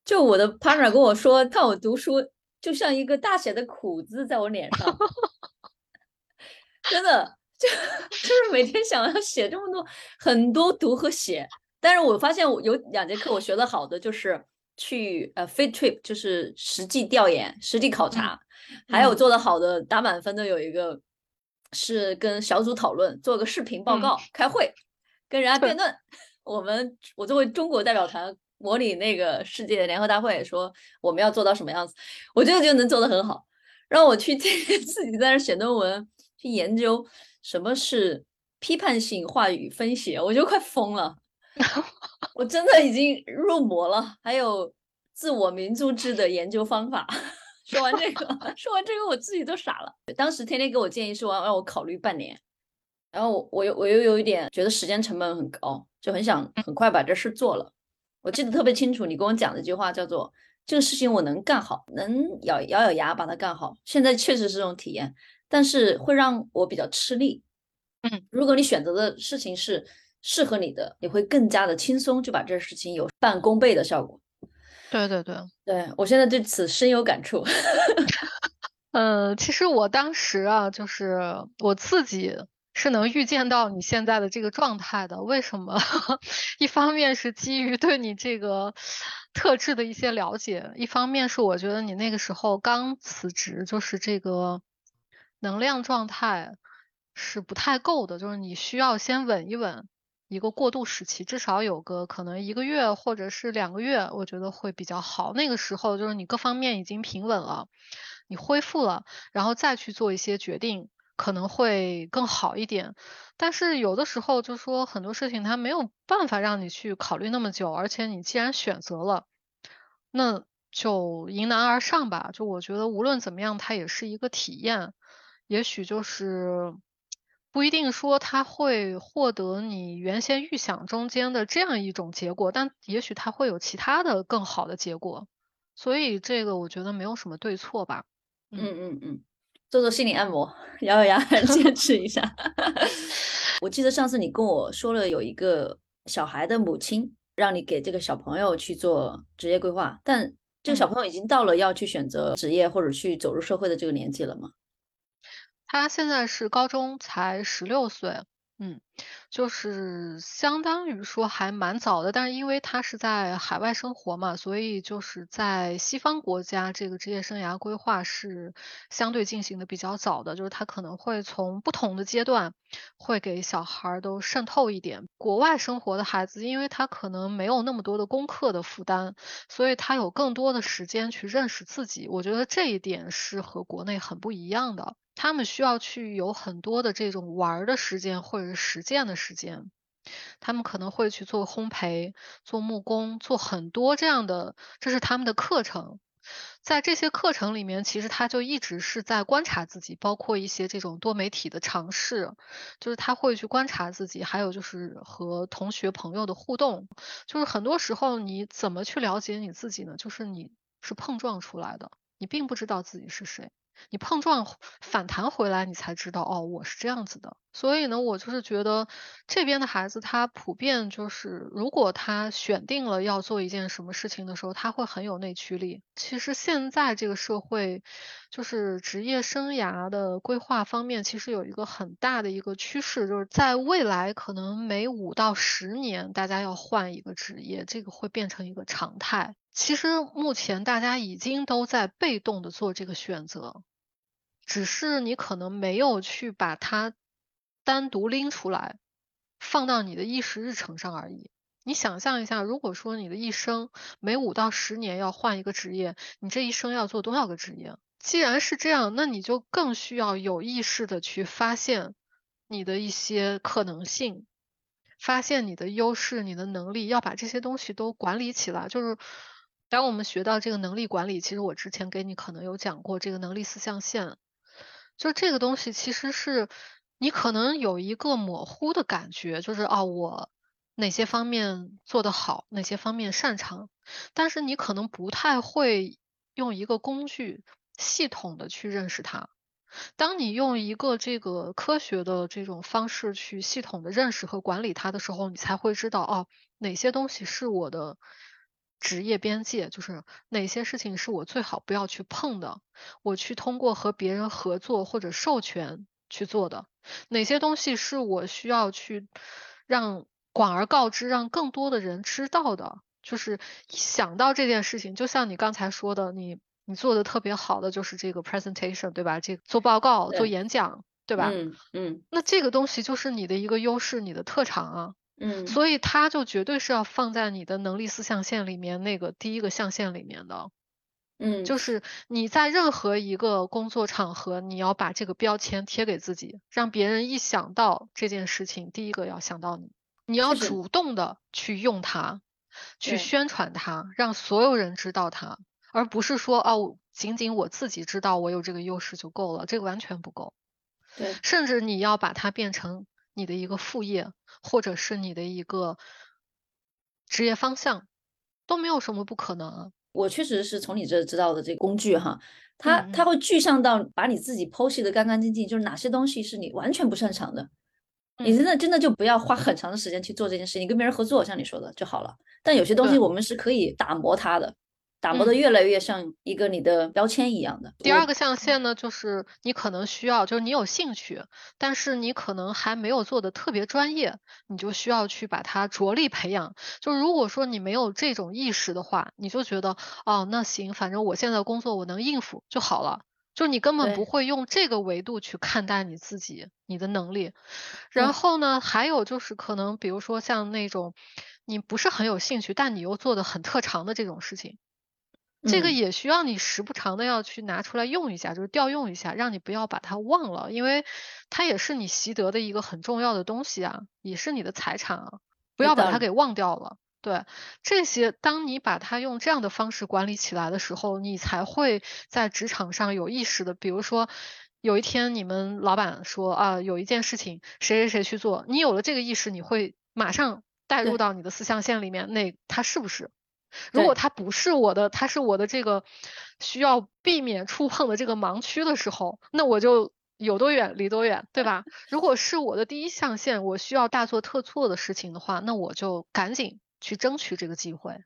就我的 partner 跟我说，看我读书就像一个大写的苦字在我脸上。(laughs) 真的就就是每天想要写这么多很多读和写，但是我发现我有两节课我学的好的就是去呃 field trip，就是实际调研、实地考察，还有做的好的打满分的有一个是跟小组讨论，做个视频报告、开会，跟人家辩论。我们我作为中国代表团模拟那个世界联合大会，说我们要做到什么样子，我觉得就能做得很好。让我去天天 (laughs) 自己在那写论文。去研究什么是批判性话语分析，我就快疯了，(laughs) 我真的已经入魔了。还有自我民族志的研究方法，(laughs) 说完这个，说完这个，我自己都傻了。当时天天给我建议说让我考虑半年，然后我又我又有一点觉得时间成本很高，就很想很快把这事做了。我记得特别清楚，你跟我讲的一句话叫做：“这个事情我能干好，能咬咬咬牙把它干好。”现在确实是这种体验。但是会让我比较吃力，嗯，如果你选择的事情是适合你的，你会更加的轻松，就把这事情有半功倍的效果。对对对，对我现在对此深有感触。嗯，(laughs) 其实我当时啊，就是我自己是能预见到你现在的这个状态的。为什么？(laughs) 一方面是基于对你这个特质的一些了解，一方面是我觉得你那个时候刚辞职，就是这个。能量状态是不太够的，就是你需要先稳一稳一个过渡时期，至少有个可能一个月或者是两个月，我觉得会比较好。那个时候就是你各方面已经平稳了，你恢复了，然后再去做一些决定，可能会更好一点。但是有的时候就说很多事情它没有办法让你去考虑那么久，而且你既然选择了，那就迎难而上吧。就我觉得无论怎么样，它也是一个体验。也许就是不一定说他会获得你原先预想中间的这样一种结果，但也许他会有其他的更好的结果。所以这个我觉得没有什么对错吧。嗯嗯嗯，做做心理按摩，咬咬牙 (laughs) 坚持一下。(laughs) 我记得上次你跟我说了，有一个小孩的母亲让你给这个小朋友去做职业规划，但这个小朋友已经到了要去选择职业或者去走入社会的这个年纪了吗？他现在是高中，才十六岁。嗯，就是相当于说还蛮早的，但是因为他是在海外生活嘛，所以就是在西方国家，这个职业生涯规划是相对进行的比较早的，就是他可能会从不同的阶段会给小孩儿都渗透一点。国外生活的孩子，因为他可能没有那么多的功课的负担，所以他有更多的时间去认识自己。我觉得这一点是和国内很不一样的。他们需要去有很多的这种玩的时间或者是践的时间，他们可能会去做烘焙、做木工、做很多这样的，这是他们的课程。在这些课程里面，其实他就一直是在观察自己，包括一些这种多媒体的尝试，就是他会去观察自己，还有就是和同学朋友的互动。就是很多时候你怎么去了解你自己呢？就是你是碰撞出来的，你并不知道自己是谁。你碰撞反弹回来，你才知道哦，我是这样子的。所以呢，我就是觉得这边的孩子他普遍就是，如果他选定了要做一件什么事情的时候，他会很有内驱力。其实现在这个社会，就是职业生涯的规划方面，其实有一个很大的一个趋势，就是在未来可能每五到十年，大家要换一个职业，这个会变成一个常态。其实目前大家已经都在被动的做这个选择，只是你可能没有去把它单独拎出来，放到你的议事日程上而已。你想象一下，如果说你的一生每五到十年要换一个职业，你这一生要做多少个职业？既然是这样，那你就更需要有意识的去发现你的一些可能性，发现你的优势、你的能力，要把这些东西都管理起来，就是。当我们学到这个能力管理，其实我之前给你可能有讲过这个能力四象限，就这个东西其实是你可能有一个模糊的感觉，就是哦，我哪些方面做得好，哪些方面擅长，但是你可能不太会用一个工具系统的去认识它。当你用一个这个科学的这种方式去系统的认识和管理它的时候，你才会知道哦，哪些东西是我的。职业边界就是哪些事情是我最好不要去碰的，我去通过和别人合作或者授权去做的，哪些东西是我需要去让广而告之，让更多的人知道的。就是想到这件事情，就像你刚才说的，你你做的特别好的就是这个 presentation，对吧？这做报告、做演讲，对吧？嗯嗯。那这个东西就是你的一个优势，你的特长啊。嗯，所以它就绝对是要放在你的能力四象限里面那个第一个象限里面的。嗯，就是你在任何一个工作场合，你要把这个标签贴给自己，让别人一想到这件事情，第一个要想到你。你要主动的去用它，去宣传它，让所有人知道它，而不是说哦，仅仅我自己知道我有这个优势就够了，这个完全不够。对，甚至你要把它变成。你的一个副业，或者是你的一个职业方向，都没有什么不可能。我确实是从你这知道的这个工具哈，它它会具象到把你自己剖析的干干净净，就是哪些东西是你完全不擅长的，你真的真的就不要花很长的时间去做这件事，你跟别人合作，像你说的就好了。但有些东西我们是可以打磨它的。打磨的越来越像一个你的标签一样的。第二个象限呢，就是你可能需要，就是你有兴趣，但是你可能还没有做的特别专业，你就需要去把它着力培养。就如果说你没有这种意识的话，你就觉得哦，那行，反正我现在工作我能应付就好了，就你根本不会用这个维度去看待你自己、你的能力。然后呢，还有就是可能比如说像那种你不是很有兴趣，但你又做的很特长的这种事情。这个也需要你时不常的要去拿出来用一下，就是调用一下，让你不要把它忘了，因为它也是你习得的一个很重要的东西啊，也是你的财产啊，不要把它给忘掉了。对，这些当你把它用这样的方式管理起来的时候，你才会在职场上有意识的。比如说，有一天你们老板说啊，有一件事情谁谁谁去做，你有了这个意识，你会马上带入到你的四象限里面。那他是不是？如果它不是我的，它是我的这个需要避免触碰的这个盲区的时候，那我就。有多远离多远，对吧？如果是我的第一象限，我需要大错特错的事情的话，那我就赶紧去争取这个机会。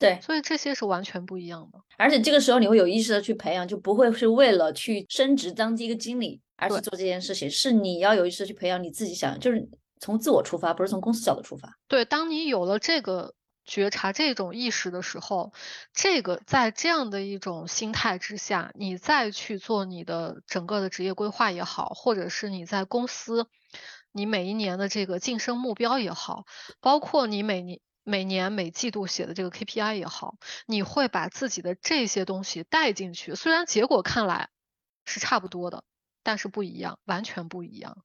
对，所以这些是完全不一样的。而且这个时候你会有意识的去培养，就不会是为了去升职当一个经理而去做这件事情，是你要有意识去培养你自己想，就是从自我出发，不是从公司角度出发。对，当你有了这个。觉察这种意识的时候，这个在这样的一种心态之下，你再去做你的整个的职业规划也好，或者是你在公司你每一年的这个晋升目标也好，包括你每年每年每季度写的这个 KPI 也好，你会把自己的这些东西带进去。虽然结果看来是差不多的，但是不一样，完全不一样。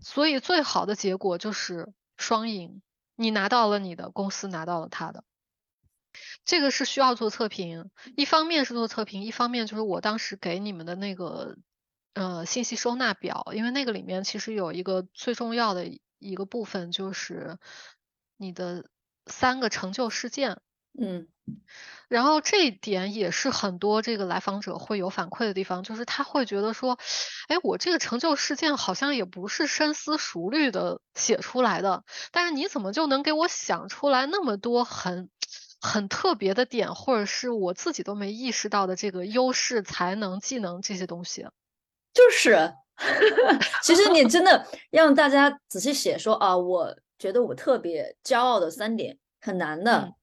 所以最好的结果就是双赢。你拿到了你的，公司拿到了他的，这个是需要做测评。一方面是做测评，一方面就是我当时给你们的那个呃信息收纳表，因为那个里面其实有一个最重要的一个部分，就是你的三个成就事件。嗯。然后这一点也是很多这个来访者会有反馈的地方，就是他会觉得说，哎，我这个成就事件好像也不是深思熟虑的写出来的，但是你怎么就能给我想出来那么多很很特别的点，或者是我自己都没意识到的这个优势、才能、技能这些东西？就是，(laughs) 其实你真的让大家仔细写，说啊，我觉得我特别骄傲的三点，很难的。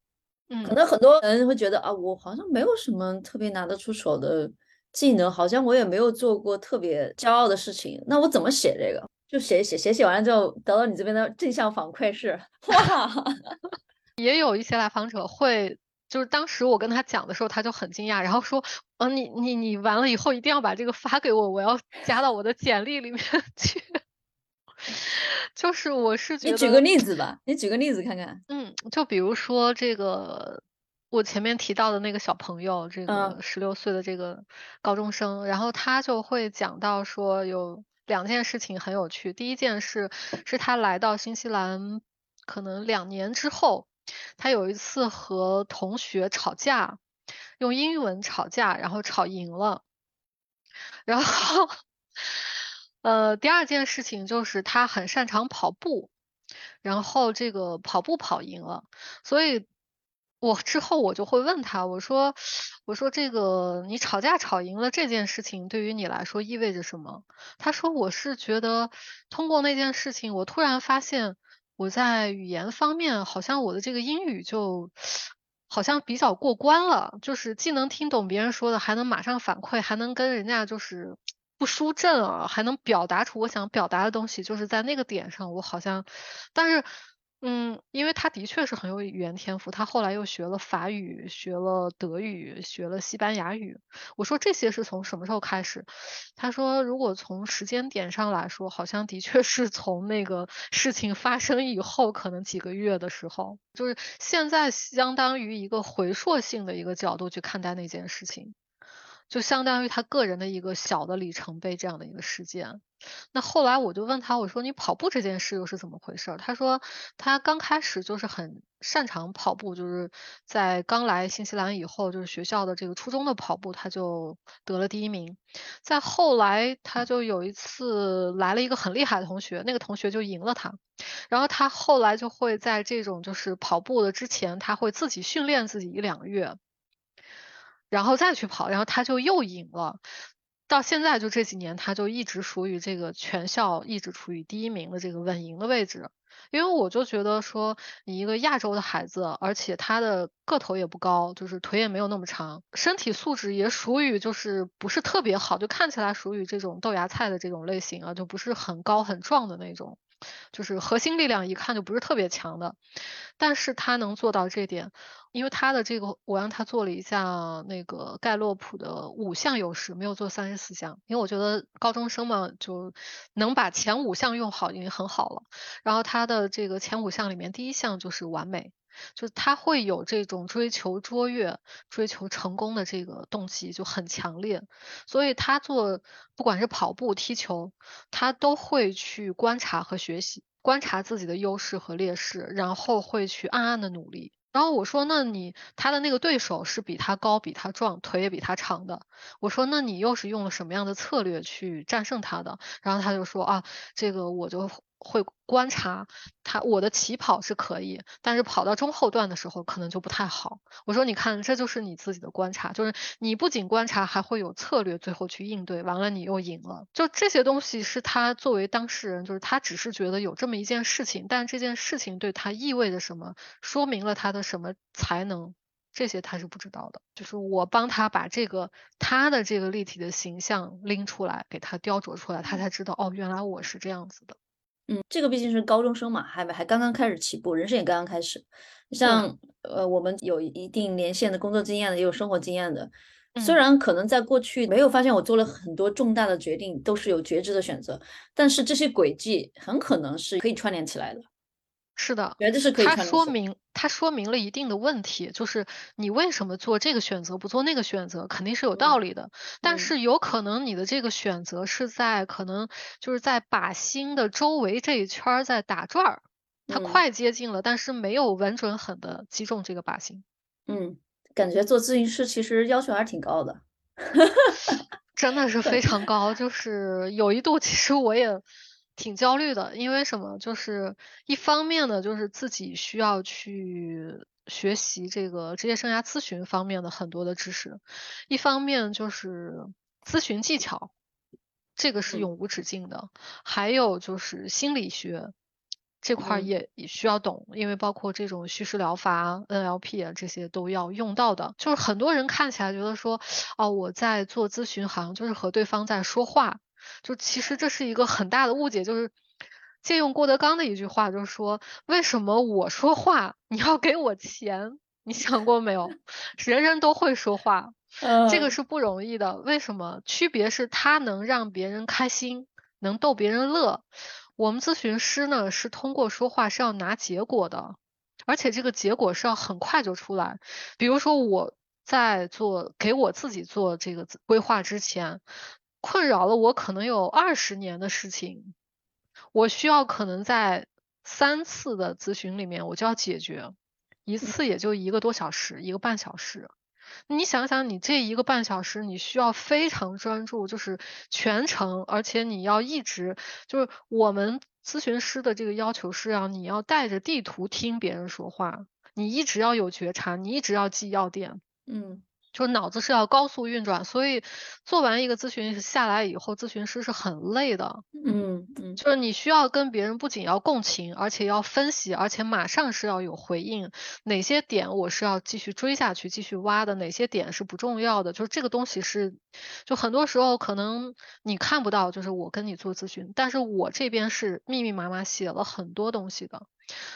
可能很多人会觉得啊，我好像没有什么特别拿得出手的技能，好像我也没有做过特别骄傲的事情。那我怎么写这个？就写写写写完了之后，得到你这边的正向反馈是 (laughs) 哇。(laughs) 也有一些来访者会，就是当时我跟他讲的时候，他就很惊讶，然后说，嗯，你你你完了以后一定要把这个发给我，我要加到我的简历里面 (laughs) 去。就是我是觉得，你举个例子吧，你举个例子看看。嗯，就比如说这个我前面提到的那个小朋友，这个十六岁的这个高中生，然后他就会讲到说有两件事情很有趣。第一件事是他来到新西兰可能两年之后，他有一次和同学吵架，用英文吵架，然后吵赢了，(laughs) 然后。呃，第二件事情就是他很擅长跑步，然后这个跑步跑赢了，所以我之后我就会问他，我说，我说这个你吵架吵赢了这件事情对于你来说意味着什么？他说我是觉得通过那件事情，我突然发现我在语言方面好像我的这个英语就好像比较过关了，就是既能听懂别人说的，还能马上反馈，还能跟人家就是。不输阵啊，还能表达出我想表达的东西，就是在那个点上，我好像，但是，嗯，因为他的确是很有语言天赋，他后来又学了法语，学了德语，学了西班牙语。我说这些是从什么时候开始？他说，如果从时间点上来说，好像的确是从那个事情发生以后，可能几个月的时候，就是现在相当于一个回溯性的一个角度去看待那件事情。就相当于他个人的一个小的里程碑这样的一个事件。那后来我就问他，我说你跑步这件事又是怎么回事？他说他刚开始就是很擅长跑步，就是在刚来新西兰以后，就是学校的这个初中的跑步他就得了第一名。再后来他就有一次来了一个很厉害的同学，那个同学就赢了他。然后他后来就会在这种就是跑步的之前，他会自己训练自己一两个月。然后再去跑，然后他就又赢了。到现在就这几年，他就一直属于这个全校一直处于第一名的这个稳赢的位置。因为我就觉得说，你一个亚洲的孩子，而且他的个头也不高，就是腿也没有那么长，身体素质也属于就是不是特别好，就看起来属于这种豆芽菜的这种类型啊，就不是很高很壮的那种。就是核心力量一看就不是特别强的，但是他能做到这点，因为他的这个，我让他做了一下那个盖洛普的五项优势，没有做三十四项，因为我觉得高中生嘛，就能把前五项用好已经很好了。然后他的这个前五项里面，第一项就是完美，就是他会有这种追求卓越、追求成功的这个动机就很强烈，所以他做不管是跑步、踢球，他都会去观察和学习，观察自己的优势和劣势，然后会去暗暗的努力。然后我说，那你他的那个对手是比他高、比他壮、腿也比他长的。我说，那你又是用了什么样的策略去战胜他的？然后他就说啊，这个我就。会观察他，我的起跑是可以，但是跑到中后段的时候可能就不太好。我说，你看，这就是你自己的观察，就是你不仅观察，还会有策略，最后去应对，完了你又赢了。就这些东西是他作为当事人，就是他只是觉得有这么一件事情，但这件事情对他意味着什么，说明了他的什么才能，这些他是不知道的。就是我帮他把这个他的这个立体的形象拎出来，给他雕琢出来，他才知道，哦，原来我是这样子的。嗯，这个毕竟是高中生嘛，还还刚刚开始起步，人生也刚刚开始。像呃，我们有一定年限的工作经验的，也有生活经验的。虽然可能在过去没有发现我做了很多重大的决定都是有觉知的选择，但是这些轨迹很可能是可以串联起来的。是的，觉得是可以。它说明，它说明了一定的问题，就是你为什么做这个选择不做那个选择，肯定是有道理的。但是有可能你的这个选择是在可能就是在靶心的周围这一圈在打转儿，它快接近了，但是没有稳准狠的击中这个靶心。嗯，感觉做咨询师其实要求还是挺高的，真的是非 (laughs) 常高。就是有一度，其实我也。挺焦虑的，因为什么？就是一方面呢，就是自己需要去学习这个职业生涯咨询方面的很多的知识，一方面就是咨询技巧，这个是永无止境的。还有就是心理学这块也也需要懂，因为包括这种叙事疗法、NLP 啊这些都要用到的。就是很多人看起来觉得说，哦，我在做咨询，好像就是和对方在说话。就其实这是一个很大的误解，就是借用郭德纲的一句话，就是说为什么我说话你要给我钱？你想过没有？人人都会说话，(laughs) 这个是不容易的。为什么？区别是他能让别人开心，能逗别人乐。我们咨询师呢，是通过说话是要拿结果的，而且这个结果是要很快就出来。比如说我在做给我自己做这个规划之前。困扰了我可能有二十年的事情，我需要可能在三次的咨询里面我就要解决，一次也就一个多小时，一个半小时。你想想，你这一个半小时，你需要非常专注，就是全程，而且你要一直就是我们咨询师的这个要求是要你要带着地图听别人说话，你一直要有觉察，你一直要记要点，嗯。就是脑子是要高速运转，所以做完一个咨询下来以后，咨询师是很累的。嗯嗯，就是你需要跟别人不仅要共情，而且要分析，而且马上是要有回应。哪些点我是要继续追下去、继续挖的？哪些点是不重要的？就是这个东西是，就很多时候可能你看不到，就是我跟你做咨询，但是我这边是密密麻麻写了很多东西的。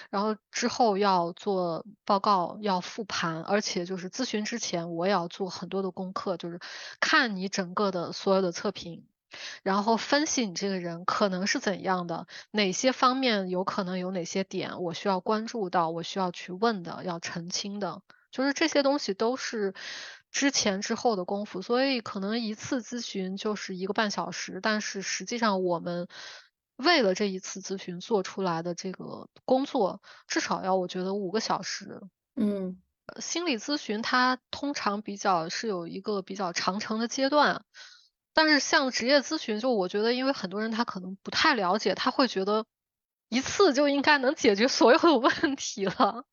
然后之后要做报告，要复盘，而且就是咨询之前，我也要做很多的功课，就是看你整个的所有的测评，然后分析你这个人可能是怎样的，哪些方面有可能有哪些点我需要关注到，我需要去问的，要澄清的，就是这些东西都是之前之后的功夫，所以可能一次咨询就是一个半小时，但是实际上我们。为了这一次咨询做出来的这个工作，至少要我觉得五个小时。嗯，心理咨询它通常比较是有一个比较长程的阶段，但是像职业咨询，就我觉得因为很多人他可能不太了解，他会觉得一次就应该能解决所有的问题了，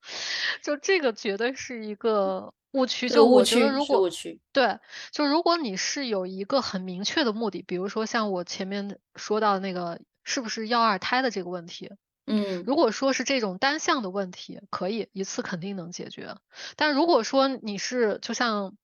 就这个绝对是一个误区。就我觉得如果对，就如果你是有一个很明确的目的，比如说像我前面说到的那个。是不是要二胎的这个问题？嗯，如果说是这种单向的问题，可以一次肯定能解决。但如果说你是就像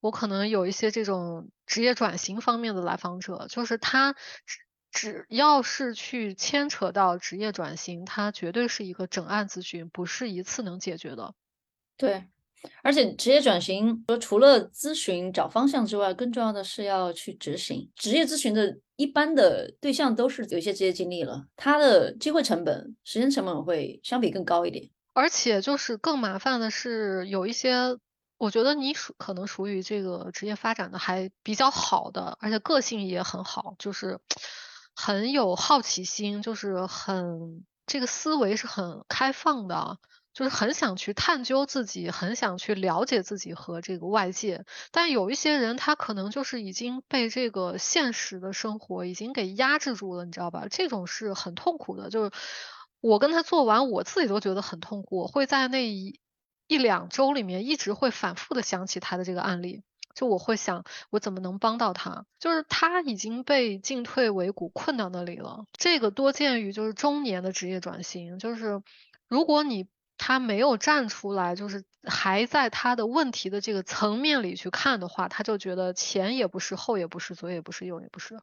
我可能有一些这种职业转型方面的来访者，就是他只只要是去牵扯到职业转型，他绝对是一个整案咨询，不是一次能解决的。对。而且职业转型，说除了咨询找方向之外，更重要的是要去执行。职业咨询的一般的对象都是有一些职业经历了，他的机会成本、时间成本会相比更高一点。而且就是更麻烦的是，有一些我觉得你属可能属于这个职业发展的还比较好的，而且个性也很好，就是很有好奇心，就是很这个思维是很开放的。就是很想去探究自己，很想去了解自己和这个外界，但有一些人他可能就是已经被这个现实的生活已经给压制住了，你知道吧？这种是很痛苦的。就是我跟他做完，我自己都觉得很痛苦，我会在那一一两周里面一直会反复的想起他的这个案例，就我会想我怎么能帮到他？就是他已经被进退维谷困到那里了。这个多见于就是中年的职业转型，就是如果你。他没有站出来，就是还在他的问题的这个层面里去看的话，他就觉得前也不是，后也不是，左也不是，右也不是，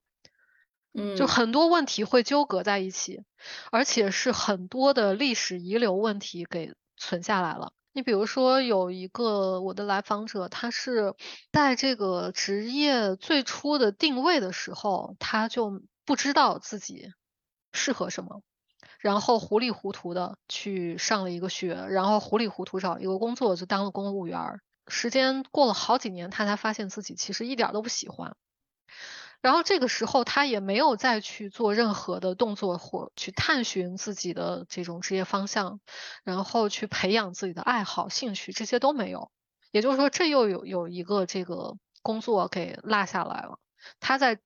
嗯，就很多问题会纠葛在一起，而且是很多的历史遗留问题给存下来了。你比如说有一个我的来访者，他是在这个职业最初的定位的时候，他就不知道自己适合什么。然后糊里糊涂的去上了一个学，然后糊里糊涂找一个工作就当了公务员。时间过了好几年，他才发现自己其实一点都不喜欢。然后这个时候他也没有再去做任何的动作或去探寻自己的这种职业方向，然后去培养自己的爱好、兴趣，这些都没有。也就是说，这又有有一个这个工作给落下来了。他在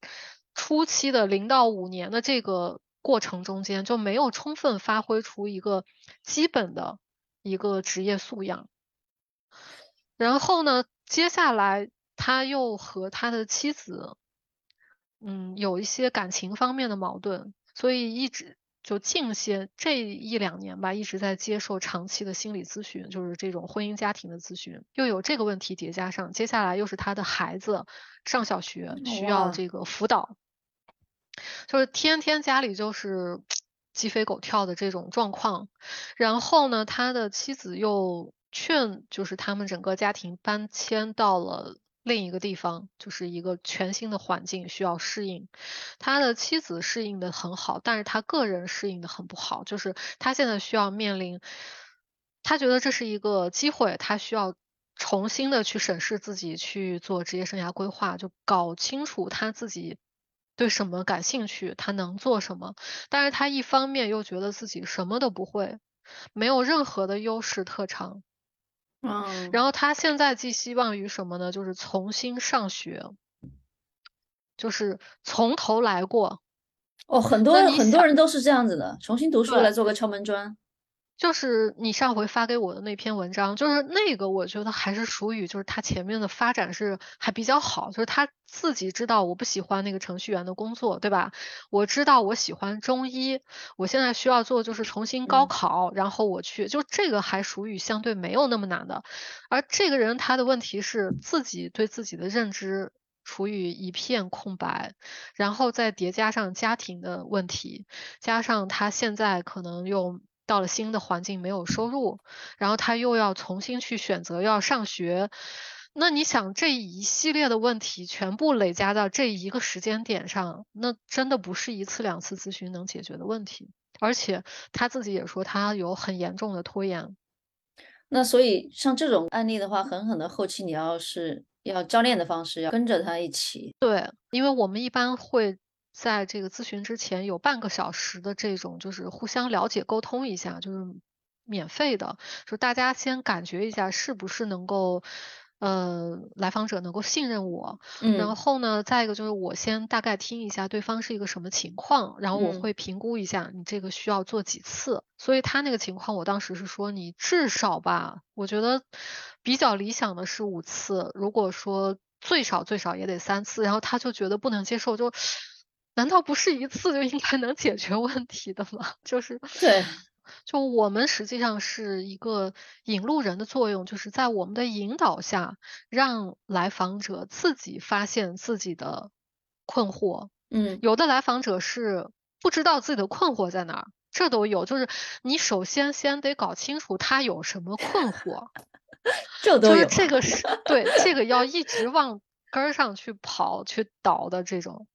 初期的零到五年的这个。过程中间就没有充分发挥出一个基本的一个职业素养，然后呢，接下来他又和他的妻子，嗯，有一些感情方面的矛盾，所以一直就近些这一两年吧，一直在接受长期的心理咨询，就是这种婚姻家庭的咨询，又有这个问题叠加上，接下来又是他的孩子上小学需要这个辅导。就是天天家里就是 (tsk) 鸡飞狗跳的这种状况，然后呢，他的妻子又劝，就是他们整个家庭搬迁到了另一个地方，就是一个全新的环境需要适应。他的妻子适应的很好，但是他个人适应的很不好，就是他现在需要面临，他觉得这是一个机会，他需要重新的去审视自己，去做职业生涯规划，就搞清楚他自己。对什么感兴趣，他能做什么？但是他一方面又觉得自己什么都不会，没有任何的优势特长。嗯。然后他现在寄希望于什么呢？就是重新上学，就是从头来过。哦，很多很多人都是这样子的，重新读书来做个敲门砖。就是你上回发给我的那篇文章，就是那个，我觉得还是属于，就是他前面的发展是还比较好，就是他自己知道我不喜欢那个程序员的工作，对吧？我知道我喜欢中医，我现在需要做就是重新高考，然后我去，就这个还属于相对没有那么难的。而这个人他的问题是自己对自己的认知处于一片空白，然后再叠加上家庭的问题，加上他现在可能又。到了新的环境没有收入，然后他又要重新去选择要上学，那你想这一系列的问题全部累加到这一个时间点上，那真的不是一次两次咨询能解决的问题。而且他自己也说他有很严重的拖延。那所以像这种案例的话，狠狠的后期你要是要教练的方式，要跟着他一起。对，因为我们一般会。在这个咨询之前有半个小时的这种，就是互相了解、沟通一下，就是免费的，就大家先感觉一下是不是能够，呃，来访者能够信任我。嗯。然后呢，再一个就是我先大概听一下对方是一个什么情况，然后我会评估一下你这个需要做几次。所以他那个情况，我当时是说你至少吧，我觉得比较理想的是五次，如果说最少最少也得三次，然后他就觉得不能接受，就。难道不是一次就应该能解决问题的吗？就是对，就我们实际上是一个引路人的作用，就是在我们的引导下，让来访者自己发现自己的困惑。嗯，有的来访者是不知道自己的困惑在哪儿，这都有。就是你首先先得搞清楚他有什么困惑，(laughs) 这都有。就是这个是对这个要 (laughs) 一直往根儿上去跑去倒的这种。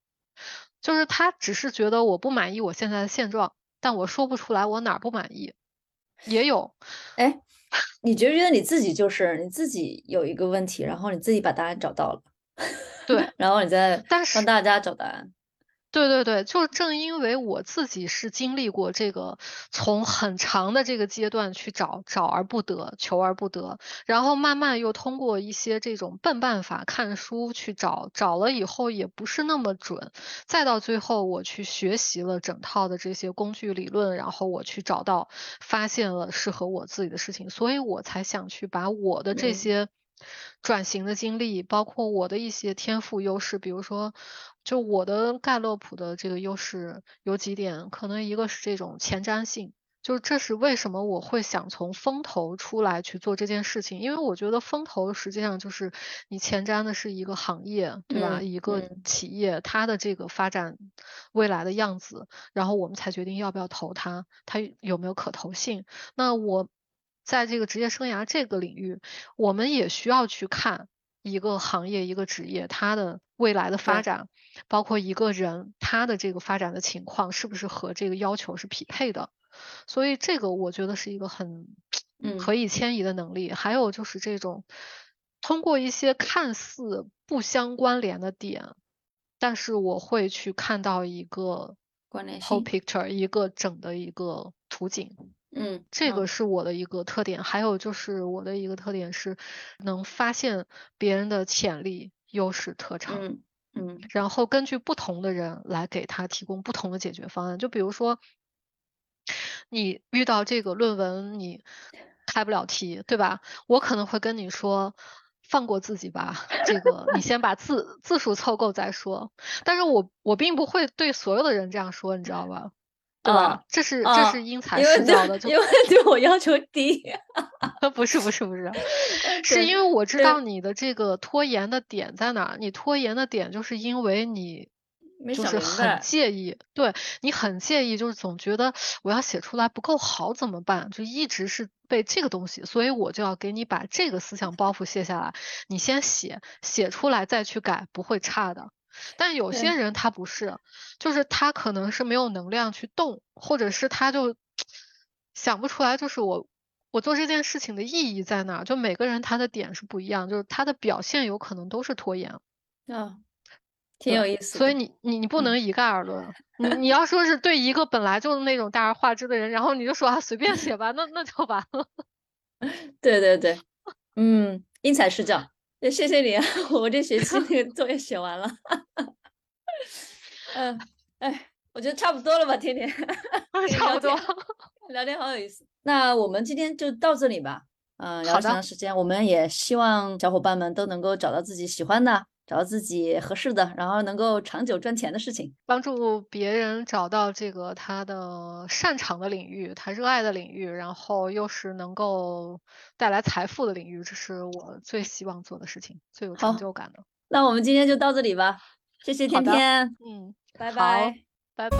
就是他只是觉得我不满意我现在的现状，但我说不出来我哪儿不满意。也有。哎，你觉不觉得你自己就是你自己有一个问题，然后你自己把答案找到了，对，(laughs) 然后你再但是帮大家找答案。对对对，就正因为我自己是经历过这个从很长的这个阶段去找找而不得，求而不得，然后慢慢又通过一些这种笨办法看书去找，找了以后也不是那么准，再到最后我去学习了整套的这些工具理论，然后我去找到发现了适合我自己的事情，所以我才想去把我的这些。转型的经历，包括我的一些天赋优势，比如说，就我的盖洛普的这个优势有几点，可能一个是这种前瞻性，就是这是为什么我会想从风投出来去做这件事情，因为我觉得风投实际上就是你前瞻的是一个行业，对吧？一个企业它的这个发展未来的样子，然后我们才决定要不要投它，它有没有可投性。那我。在这个职业生涯这个领域，我们也需要去看一个行业、一个职业它的未来的发展，包括一个人他的这个发展的情况是不是和这个要求是匹配的。所以这个我觉得是一个很可以迁移的能力。还有就是这种通过一些看似不相关联的点，但是我会去看到一个 whole picture，一个整的一个图景。嗯，这个是我的一个特点，还有就是我的一个特点是能发现别人的潜力、优势、特长，嗯嗯，然后根据不同的人来给他提供不同的解决方案。就比如说，你遇到这个论文你开不了题，对吧？我可能会跟你说，放过自己吧，这个你先把字字数凑够再说。但是我我并不会对所有的人这样说，你知道吧？对吧？这是这是因材施教的，因为对我要求低。(laughs) 不是不是不是，是因为我知道你的这个拖延的点在哪。你拖延的点就是因为你就是很介意，对你很介意，就是总觉得我要写出来不够好怎么办？就一直是被这个东西，所以我就要给你把这个思想包袱卸下来。你先写，写出来再去改，不会差的。但有些人他不是，就是他可能是没有能量去动，或者是他就想不出来，就是我我做这件事情的意义在哪？就每个人他的点是不一样，就是他的表现有可能都是拖延。啊，挺有意思。所以你你你不能一概而论。你你要说是对一个本来就是那种大而化之的人，然后你就说啊随便写吧，那那就完了。(laughs) 对对对，嗯，因材施教。也谢谢你啊，(laughs) 我这学期那个 (laughs) 作业写完了。嗯，哎，我觉得差不多了吧，天天 (laughs) 差不多，聊天好有意思。那我们今天就到这里吧。嗯，聊长时间，我们也希望小伙伴们都能够找到自己喜欢的。找到自己合适的，然后能够长久赚钱的事情，帮助别人找到这个他的擅长的领域，他热爱的领域，然后又是能够带来财富的领域，这是我最希望做的事情，最有成就感的。那我们今天就到这里吧，谢谢天天，嗯，拜拜，拜拜。